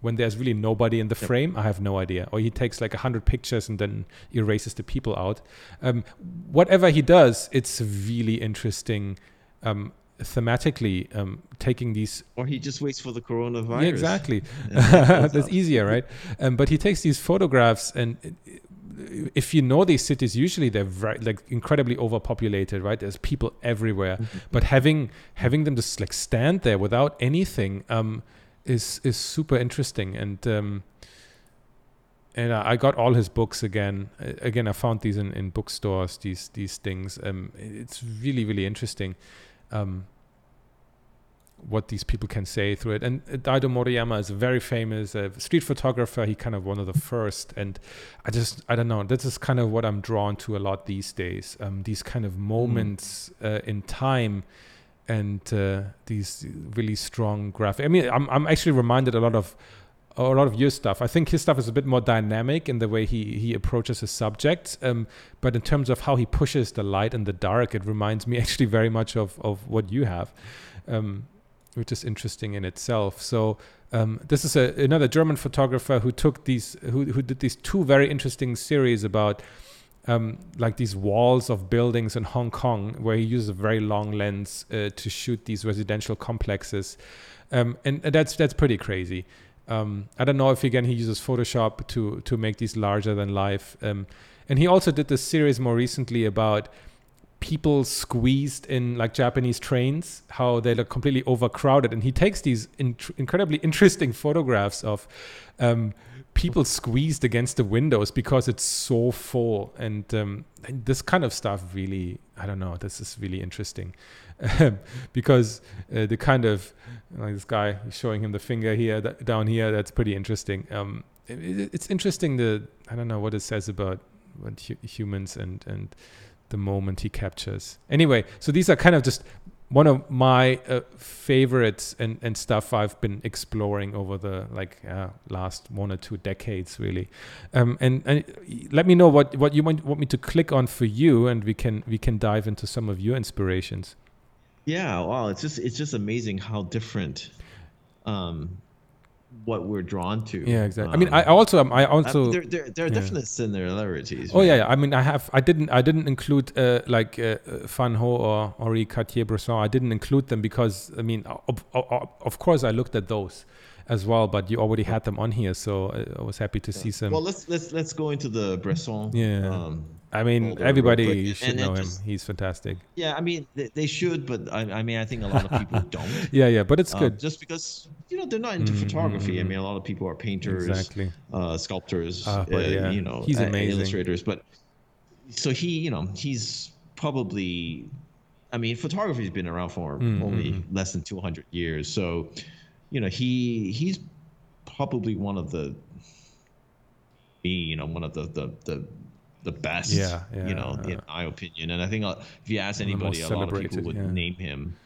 when there's really nobody in the Yep. frame. I have no idea. Or he takes like a hundred pictures and then erases the people out. Um, whatever he does, it's really interesting um, thematically. Um, taking these Or he just waits for the coronavirus. yeah, exactly. and then goes That's easier, right? Um, but he takes these photographs, and uh, if you know these cities, usually they're very, like incredibly overpopulated, right? There's people everywhere. But having having them just like stand there without anything um, is is super interesting. And um, and I got all his books again. Again, I found these in, in bookstores. These these things. Um, it's really really interesting. Um, what these people can say through it. And uh, Daido Moriyama is a very famous uh, street photographer. He kind of one of the first. And I just, I don't know, this is kind of what I'm drawn to a lot these days. Um, these kind of moments uh, in time and uh, these really strong graphic. I mean, I'm, I'm actually reminded a lot of a lot of your stuff. I think his stuff is a bit more dynamic in the way he he approaches his subjects. Um, but in terms of how he pushes the light and the dark, it reminds me actually very much of of what you have. Um, which is interesting in itself. So um, this is a, another German photographer who took these, who, who did these two very interesting series about um, like these walls of buildings in Hong Kong, where he uses a very long lens uh, to shoot these residential complexes, um, and, that's that's pretty crazy. Um, I don't know if again he uses Photoshop to to make these larger than life, um, and he also did this series more recently about people squeezed in like Japanese trains, how they look completely overcrowded. And he takes these in- incredibly interesting photographs of um, people squeezed against the windows because it's so full. And, um, and this kind of stuff really, I don't know, this is really interesting. because uh, the kind of like this guy showing him the finger here that, down here that's pretty interesting um, it, it's interesting the i don't know what it says about what hu- humans and and the moment he captures. Anyway, so these are kind of just one of my uh, favorites and, and stuff I've been exploring over the like uh, last one or two decades, really. Um, and, and let me know what, what you might want me to click on for you, and we can we can dive into some of your inspirations. Yeah, wow, it's just it's just amazing how different um what we're drawn to. Yeah, exactly. I mean, I also, um, I also. there, there, there are definite similarities. Oh right? yeah, yeah, I mean, I have. I didn't. I didn't include uh, like uh, Fan Ho or Henri Cartier-Bresson. I didn't include them because I mean, of, of, of course, I looked at those as well, but you already had them on here, so I- was happy to see some. Well, let's let's let's go into the Bresson. Yeah. Um, I mean, everybody should And know him. just- He's fantastic. yeah, I mean they, they should, but I, I mean I think a lot of people don't. Yeah, yeah, but it's Uh, good. just because you know they're not into photography. I mean, a lot of people are painters, Exactly. uh, sculptors, Ah, uh, yeah, you know, he's uh, amazing. illustrators. But so he, you know, he's probably. I mean, photography's been around for Mm, only less than 200 years. So, you know, he he's probably one of the me, you know, one of the the the, the best, Yeah, you know, yeah. in my opinion. And I think uh, if you ask One of the anybody, a lot of people would yeah. name him.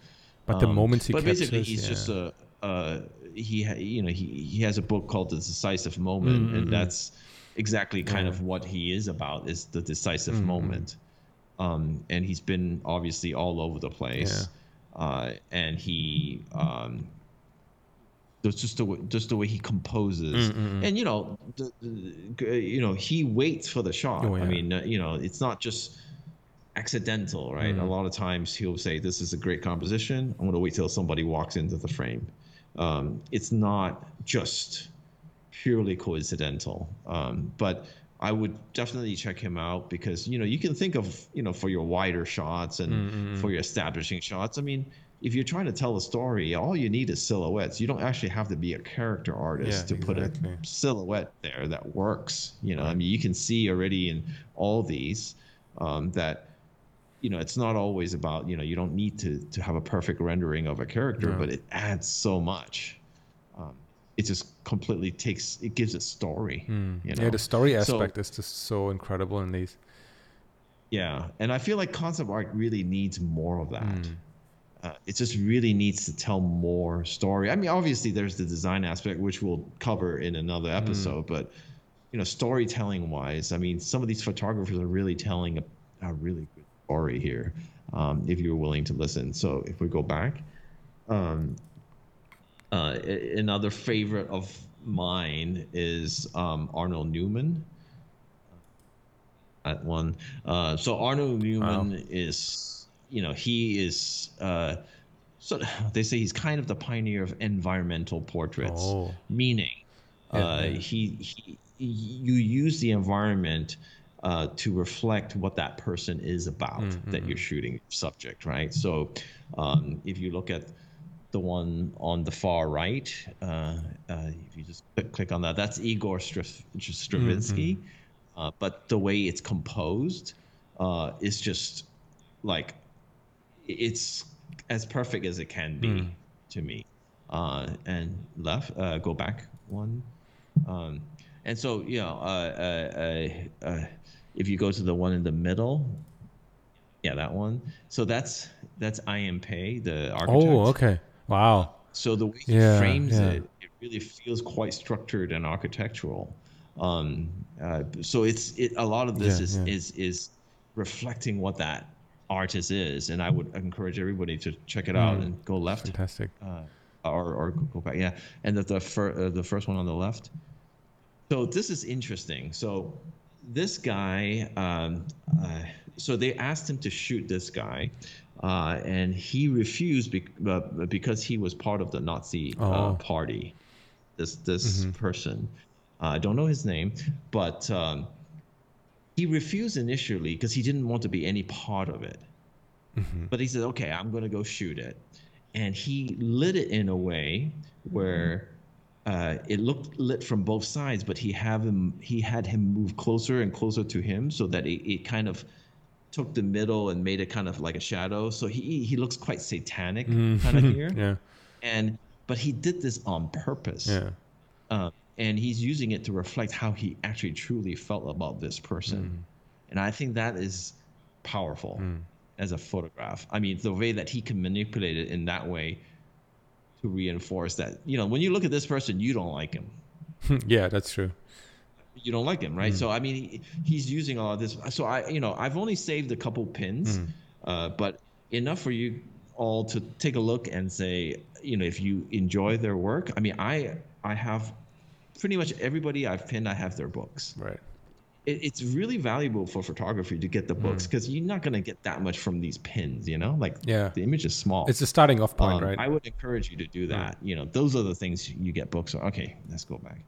But the Um, moments he but captures, basically, he's yeah. just a uh, he you know he he has a book called The Decisive Moment, Mm-hmm. and that's exactly kind Yeah. Mm-hmm. of what he is about is the decisive moment. Um, and he's been obviously all over the place, uh, and he um, just the way, just the way he composes, Mm, and you know, the, the, you know, he waits for the shot. Oh, I mean, uh, you know, it's not just accidental, right? Mm. A lot of times he'll say, "This is a great composition. I'm going to wait till somebody walks into the frame." Um, it's not just purely coincidental, um, but I would definitely check him out because you know you can think of you know for your wider shots and Mm, for your establishing shots. I mean. If you're trying to tell a story, all you need is silhouettes. You don't actually have to be a character artist Yeah, to put exactly. a silhouette there that works. You know, I mean, you can see already in all these um, that you know it's not always about you know you don't need to to have a perfect rendering of a character, but it adds so much. Um, it just completely takes it gives a story. Mm. You know? Yeah, the story So- aspect is just so incredible in these. Yeah, and I feel like concept art really needs more of that. Mm. Uh, it just really needs to tell more story. I mean, obviously there's the design aspect, which we'll cover in another Mm. episode, but you know, storytelling wise, I mean, some of these photographers are really telling a, a really good story here. Um, if you're willing to listen. So if we go back, um, uh, another favorite of mine is um, Arnold Newman. That one. Uh, so Arnold Newman is, you know, he is. Uh, so they say he's kind of the pioneer of environmental portraits, Oh. meaning uh, yeah. he, he you use the environment uh, to reflect what that person is about Mm, that you're shooting subject, right? So um, if you look at the one on the far right, uh, uh, if you just click, click on that, that's Igor Str- Stravinsky. Uh, but the way it's composed uh, is just like it's as perfect as it can be Mm. to me. Uh, and left, uh, go back one. Um, and so, you know, uh, uh, uh, uh, if you go to the one in the middle, yeah, that one. So that's that's I. M. Pei, the architect. Oh, okay. Wow. So the way he Yeah, frames yeah. it, it really feels quite structured and architectural. Um, uh, so it's it. A lot of this Yeah, is is is reflecting what that artist is, and I would encourage everybody to check it out Mm. and go left Fantastic. uh, or or go back. Yeah, and the the, fir- uh, the first one on the left. So this is interesting. So this guy, um, uh, so they asked him to shoot this guy, uh, and he refused bec- uh, because he was part of the Nazi uh, Oh. party. This this person, uh, I don't know his name, but um, he refused initially because he didn't want to be any part of it. But he said, "Okay, I'm going to go shoot it," and he lit it in a way where uh, it looked lit from both sides, but he have him he had him move closer and closer to him so that it, it kind of took the middle and made it kind of like a shadow. So he he looks quite satanic kind of here, Yeah. and but he did this on purpose Yeah. uh, and he's using it to reflect how he actually truly felt about this person. Mm. And i think that is powerful mm. as a photograph. I mean the way that he can manipulate it in that way to reinforce that you know when you look at this person you don't like him. Yeah, that's true. you don't like him right? Mm. So i mean he, he's using all of this. So i you know i've only saved a couple pins uh, but enough for you all to take a look and say, you know, if you enjoy their work. I mean, I I have pretty much everybody I've pinned. I have their books. Right. It, it's really valuable for photography to get the books because you're not gonna get that much from these pins. You know, like Yeah. the image is small. It's a starting off point, Um, right? I would encourage you to do that. You know, those are the things you get books on. Okay, let's go back.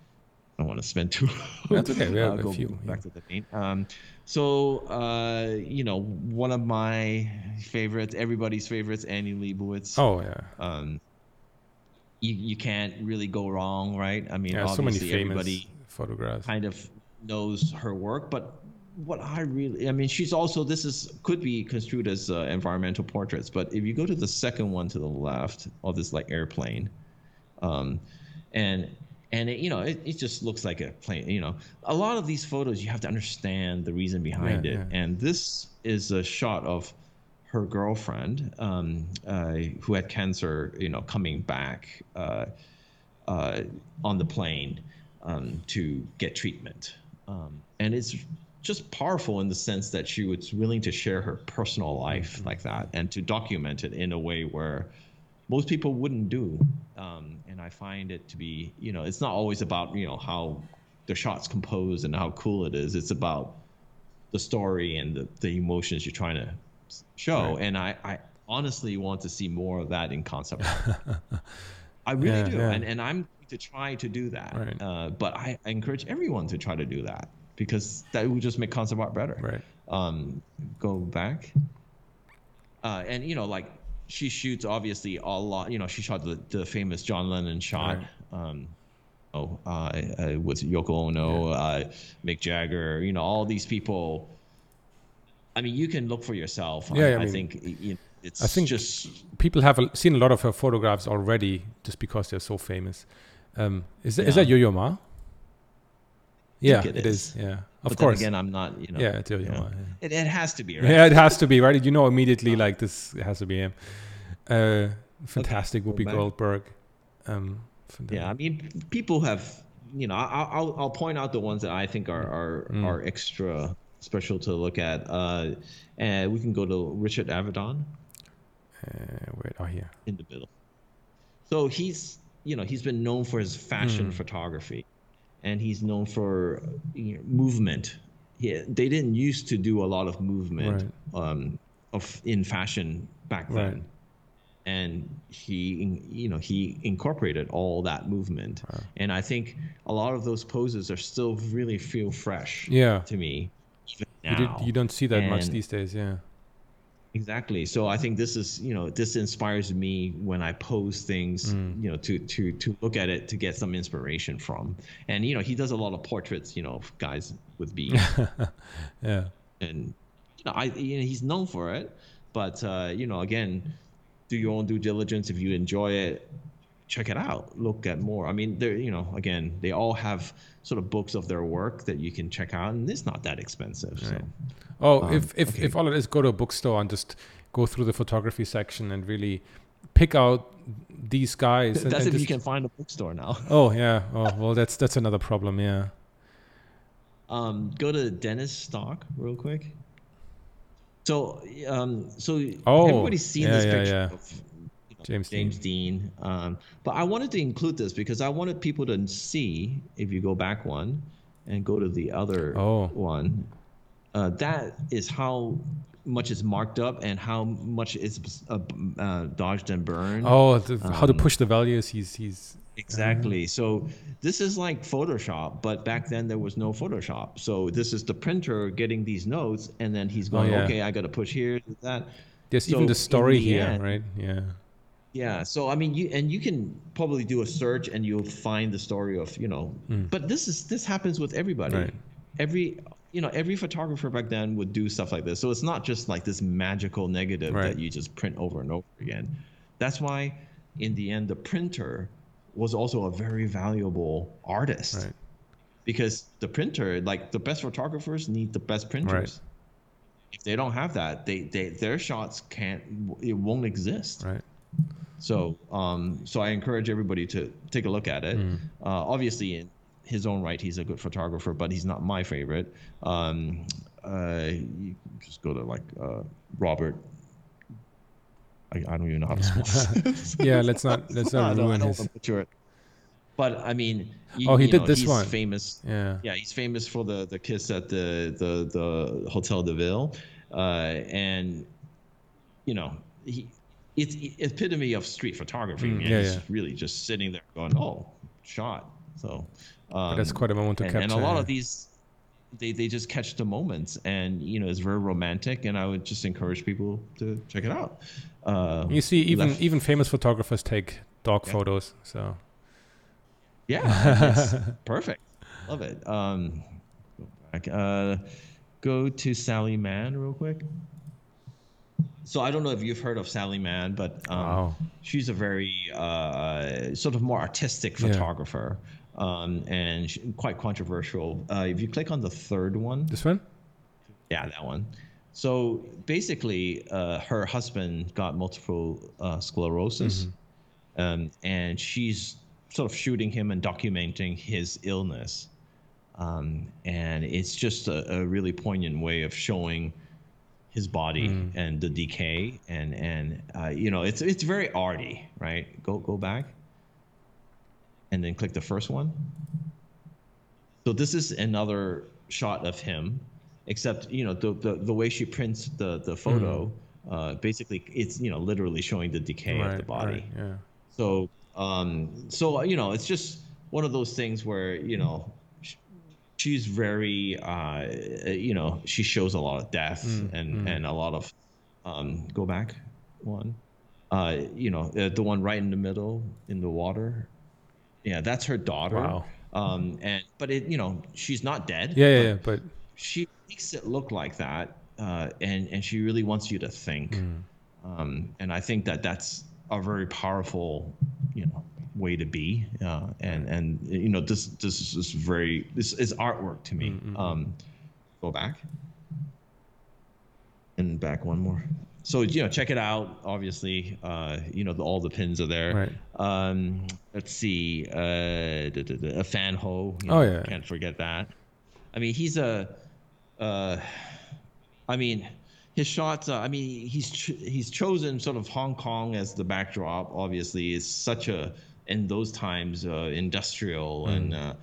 I don't want to spend too. That's okay, we have uh, a go few, Back yeah. to the main. Um, so uh, you know, one of my favorites, everybody's favorites, Annie Leibovitz. oh yeah. Um, you you can't really go wrong, right? I mean, Yeah, so many obviously famous everybody photographs. kind of knows her work, but what I really, I mean, she's also this is could be construed as uh, environmental portraits, but if you go to the second one to the left of this like airplane, um, and and it, you know it, it just looks like a plane. You know, a lot of these photos you have to understand the reason behind Yeah, it, yeah. and this is a shot of her girlfriend um, uh, who had cancer. You know, coming back. Uh, uh, on the plane um, to get treatment. Um, and it's just powerful in the sense that she was willing to share her personal life like that and to document it in a way where most people wouldn't do. Um, and I find it to be, you know, it's not always about, you know, how the shot's composed and how cool it is. It's about the story and the, the emotions you're trying to show. Right. And I, I honestly want to see more of that in concept art. I really Yeah, do, yeah. and and I'm going to try to do that. Right. Uh, but I, I encourage everyone to try to do that because that would just make concept art better. Right. Um, go back. Uh, and you know, like she shoots obviously a lot. You know, she shot the, the famous John Lennon shot. Right. Um, oh, uh, uh, with Yoko Ono, uh, Mick Jagger. You know, all these people. I mean, you can look for yourself. Yeah, I, I I think you know, it's I think just people have seen a lot of her photographs already just because they're so famous. Um, is, that is Yeah. that Yo-Yo Ma? Yeah, it it is. is. Yeah, of but course. again, I'm not. You know. yeah, it's Yo-Yo you know, Ma. Yeah. It, it has to be right. Yeah, it has to be right. You know immediately like this has to be him. Uh, fantastic go Whoopi. Goldberg. Um, Yeah, I mean, people have, you know, I- I'll I'll point out the ones that I think are are, Mm. are extra special to look at. Uh, and we can go to Richard Avedon Uh, wait, oh here. in the middle. So he's, you know, he's been known for his fashion Mm. photography, and he's known for you know, movement. Yeah, they didn't used to do a lot of movement um, of in fashion back then. Right. and he you know he incorporated all that movement and i think a lot of those poses are still really feel fresh Yeah, to me even you, did, you don't see that much these days. Yeah, exactly so i think this is you know this inspires me when i pose things Mm. you know to to to look at it to get some inspiration from and you know he does a lot of portraits you know of guys with beards yeah, and you know, I you know, he's known for it. But uh, you know, again, do your own due diligence. If you enjoy it, check it out. Look at more. I mean, they're you know, again, they all have sort of books of their work that you can check out, and it's not that expensive. So Oh, Um, if if okay. if all it is, go to a bookstore and just go through the photography section and really pick out these guys. and, that's and if you can find a bookstore now. Oh yeah. Oh well, that's that's another problem. Yeah. Um, go to Dennis Stock real quick. So, um, so Oh, everybody's seen yeah, this yeah, picture yeah. of James James Dean. Dean. Um, but I wanted to include this because I wanted people to see if you go back one and go to the other Oh. one. Uh, that is how much is marked up and how much is uh, uh, dodged and burned. Oh, the, how to Um, push the values. He's he's Exactly. So this is like Photoshop, but back then there was no Photoshop. So this is the printer getting these notes, and then he's going, Oh, yeah. okay, I got to push here, that. there's So even the story the here, end- right? Yeah. Yeah. So I mean, you and you can probably do a search, and you'll find the story of you know. Hmm. But this is this happens with everybody. Right. Every you know every photographer back then would do stuff like this. So it's not just like this magical negative Right. that you just print over and over again. That's why, in the end, the printer was also a very valuable artist Right. because the printer, like the best photographers, need the best printers. If they don't have that, they, they their shots can't it won't exist. Right. So um so I encourage everybody to take a look at it. Mm. Uh, obviously, in his own right, he's a good photographer, but he's not my favorite. Um, uh, you can just go to like uh, Robert I, I don't even know how to spell. yeah, let's not let's not I I ruin don't his. it. But I mean, you- Oh, he did know, this he's one. Famous. Yeah. Yeah, he's famous for the the kiss at the the the Hotel de Ville, uh, and you know he it's epitome of street photography. Mm, yeah, yeah. really just sitting there going, "Oh, shot." So um, that's quite a moment to and, capture. and a lot of these, they they just catch the moments, and you know it's very romantic. And I would just encourage people to check it out. Uh, You see, even left- even famous photographers take dog Yeah. photos. So Yeah, it's perfect. Love it. Um, go back. Uh, go to Sally Mann real quick. So I don't know if you've heard of Sally Mann, but um, Wow. she's a very uh, sort of more artistic Yeah. photographer, um, and she, quite controversial. Uh, if you click on the third one, this one. yeah, that one. So basically, uh, her husband got multiple uh, sclerosis, um, and she's sort of shooting him and documenting his illness. Um, and it's just a, a really poignant way of showing his body and the decay, and and uh, you know, it's it's very arty, right? Go go back, and then click the first one. So this is another shot of him, except you know the the, the way she prints the the photo. Uh, basically, it's you know literally showing the decay of the body. right, yeah. So um, so you know it's just one of those things where you know she's very uh, you know she shows a lot of death Mm, and and a lot of um, go back one. Uh, you know uh, the one right in the middle in the water. Yeah, that's her daughter. Wow. Um, and but it you know she's not dead. Yeah, yeah, but yeah. But she makes it look like that, uh, and and she really wants you to think. Mm. Um, and I think that that's a very powerful, you know, way to be. Uh, and and you know this this is very this is artwork to me. Mm, Um, go back and back one more. So you know, check it out. Obviously, uh, you know the, all the pins are there. Right. Um, let's see. Uh, a Fan Ho. you Oh, know, yeah. Can't forget that. I mean, he's a. Uh, I mean, his shots. Uh, I mean, he's ch- he's chosen sort of Hong Kong as the backdrop. Obviously, it's such a in those times uh, industrial and. Uh,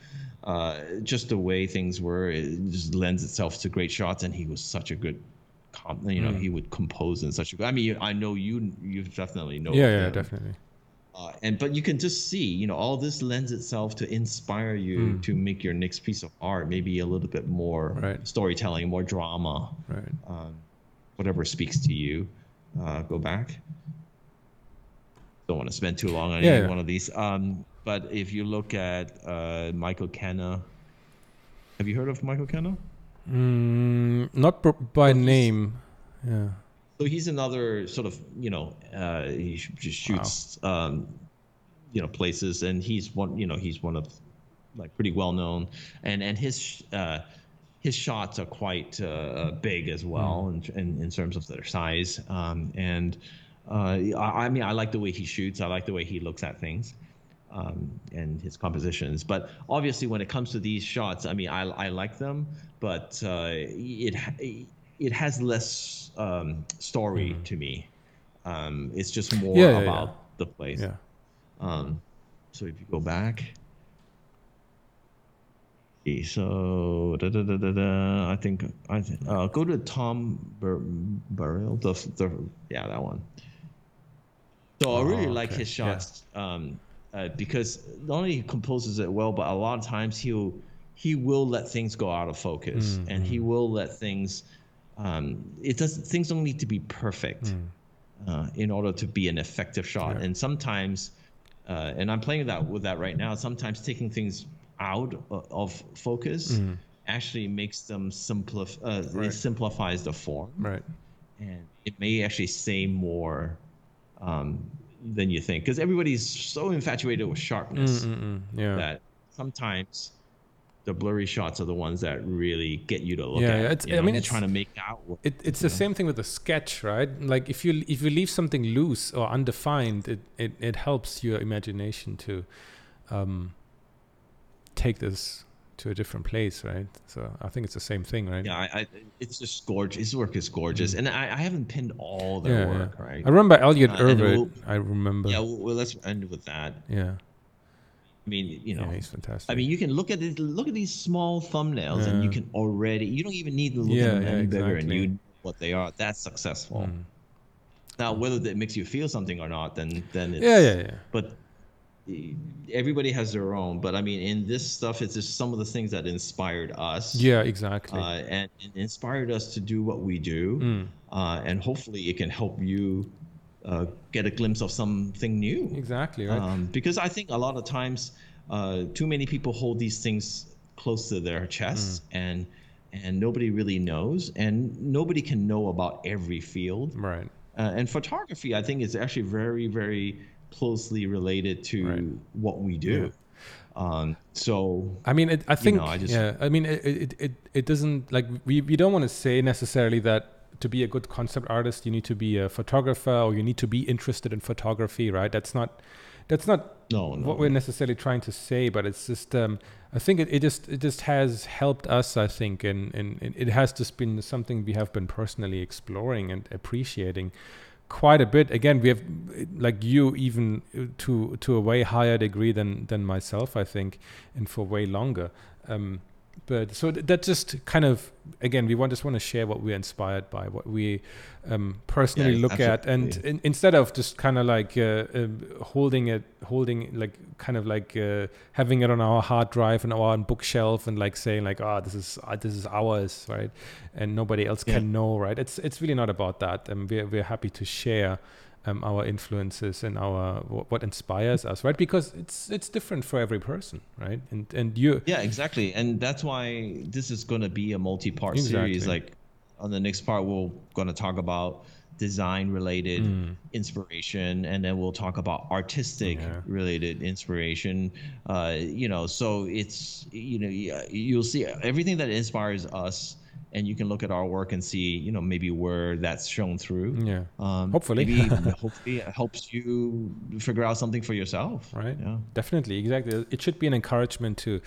uh, just the way things were, it just lends itself to great shots, and he was such a good, com- you know, he would compose in such a good. I mean, I know you, you definitely know. yeah, yeah, definitely. Uh, and but you can just see, you know, all this lends itself to inspire you to make your next piece of art maybe a little bit more Right. storytelling, more drama, Right. um, whatever speaks to you. Uh, go back. Don't want to spend too long on Yeah, any yeah. one of these. Um, but if you look at uh, Michael Kenna, have you heard of Michael Kenna? Mm, not by name. Yeah. So he's another sort of, you know, uh, he just shoots, um, you know, places, and he's one, you know, he's one of like pretty well known, and and his uh, his shots are quite uh, big as well in, in in terms of their size, um, and uh, I, I mean, I like the way he shoots, I like the way he looks at things. Um, and his compositions, but obviously, when it comes to these shots, I mean, I, I like them, but uh, it it has less um, story to me. Um, it's just more Mm-hmm. Yeah, yeah, about yeah. the place. Yeah. Um, so if you go back, so da, da, da, da, da, I think I th- uh, go to Tom Bur- Burrell. The, the yeah that one. So I really Oh, like okay. his Yeah. shots um, uh, because not only he composes it well, but a lot of times he'll he will let things go out of focus, Mm, and he will let things. Um, it does things don't need to be perfect uh, in order to be an effective shot. Mm. Yeah. And sometimes, uh, and I'm playing that with that right now. Sometimes taking things out of focus actually makes them simplify. Uh, Mm. Right. It simplifies the form, Right. and it may actually say more um, than you think. Because everybody's so infatuated with sharpness Yeah. that sometimes. The blurry shots are the ones that really get you to look Yeah, at. it's- you I mean, it's- trying to make out. What, It, it's the same thing with the sketch, right? Like if you if you leave something loose or undefined, it, it, it helps your imagination to um, take this to a different place, right? So I think it's the same thing, right? Yeah, I, I, it's just gorgeous. His work is gorgeous, and I, I haven't pinned all their Yeah, yeah. work, right? I remember Elliot Uh, Erwitt. we'll- I remember. Yeah, well, well, let's end with that. yeah, I mean, you know, yeah, he's fantastic. I mean, you can look at it. Look at these small thumbnails, and you can already. You don't even need to look Yeah, at them yeah, any bigger, and you know what they are. That's successful. Mm. Now, whether that makes you feel something or not, then then it's, yeah, yeah, yeah. But everybody has their own. But I mean, in this stuff, it's just some of the things that inspired us. Yeah, exactly. Uh, and, and inspired us to do what we do, Mm. uh, and hopefully it can help you uh, get a glimpse of something new. exactly, right? Um, because I think a lot of times, uh, too many people hold these things close to their chests, Mm. and and nobody really knows, and nobody can know about every field. right. Uh, and photography, I think, is actually very, very closely related to Right. what we do. Um, so I mean, it, I think, know, I just- yeah, I mean, it, it, it, it doesn't like we, we don't want to say necessarily that to be a good concept artist, you need to be a photographer or you need to be interested in photography, right? That's not, that's not no, no. what we're necessarily trying to say, but it's just, um, I think it, it just, it just has helped us, I think, and and it has just been something we have been personally exploring and appreciating quite a bit. Again, we have, like you, even to to a way higher degree than than myself, I think, and for way longer. Um, but so th- that just kind of again, we want just want to share what we're inspired by, what we um, personally Yeah, look at, and absolutely. in, instead of just kind of like uh, um holding it, holding like kind of like uh, having it on our hard drive and our bookshelf, and like saying like, oh, this is uh, this is ours, right? And nobody else Yeah. can know, right? It's it's really not about that. and we're we're happy to share. Um, our influences and our wh- what inspires us, right? Because it's it's different for every person, right? And and you, Yeah, exactly. And that's why this is going to be a multi-part Exactly. series. Like on the next part, we're going to talk about design-related Mm. inspiration, and then we'll talk about artistic-related inspiration. Uh, you know, so it's you know you'll see everything that inspires us, and you can look at our work and see you know maybe where that's shown through. yeah, Um, Hopefully. maybe hopefully it helps you figure out something for yourself. right. Yeah. Definitely, exactly. It should be an encouragement to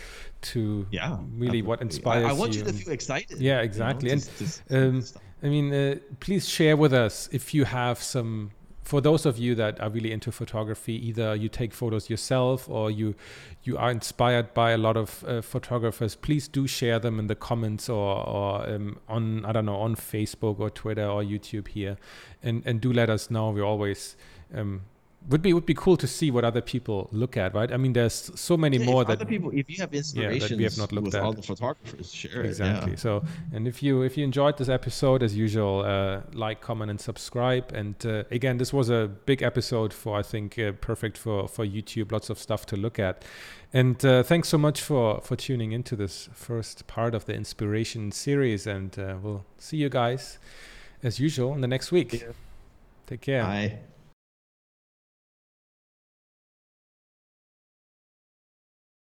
to Yeah. really what absolutely. inspires I, I want you. you, to feel excited. Yeah, you know, exactly. And, just- just- um. I mean, uh, please share with us if you have some. For those of you that are really into photography, either you take photos yourself or you you are inspired by a lot of uh, photographers. Please do share them in the comments or, or um, on I don't know on Facebook or Twitter or YouTube here, and and do let us know. We always um, would be would be cool to see what other people look at, right? I mean, there's so many Yeah, more that other people, if you have inspiration, yeah, we have not looked at. all the photographers, share it, exactly yeah. so and if you if you enjoyed this episode as usual uh, like comment and subscribe and uh, again this was a big episode for i think uh, perfect for for youtube lots of stuff to look at and uh, thanks so much for for tuning into this first part of the inspiration series and uh, we'll see you guys as usual in the next week take care Bye.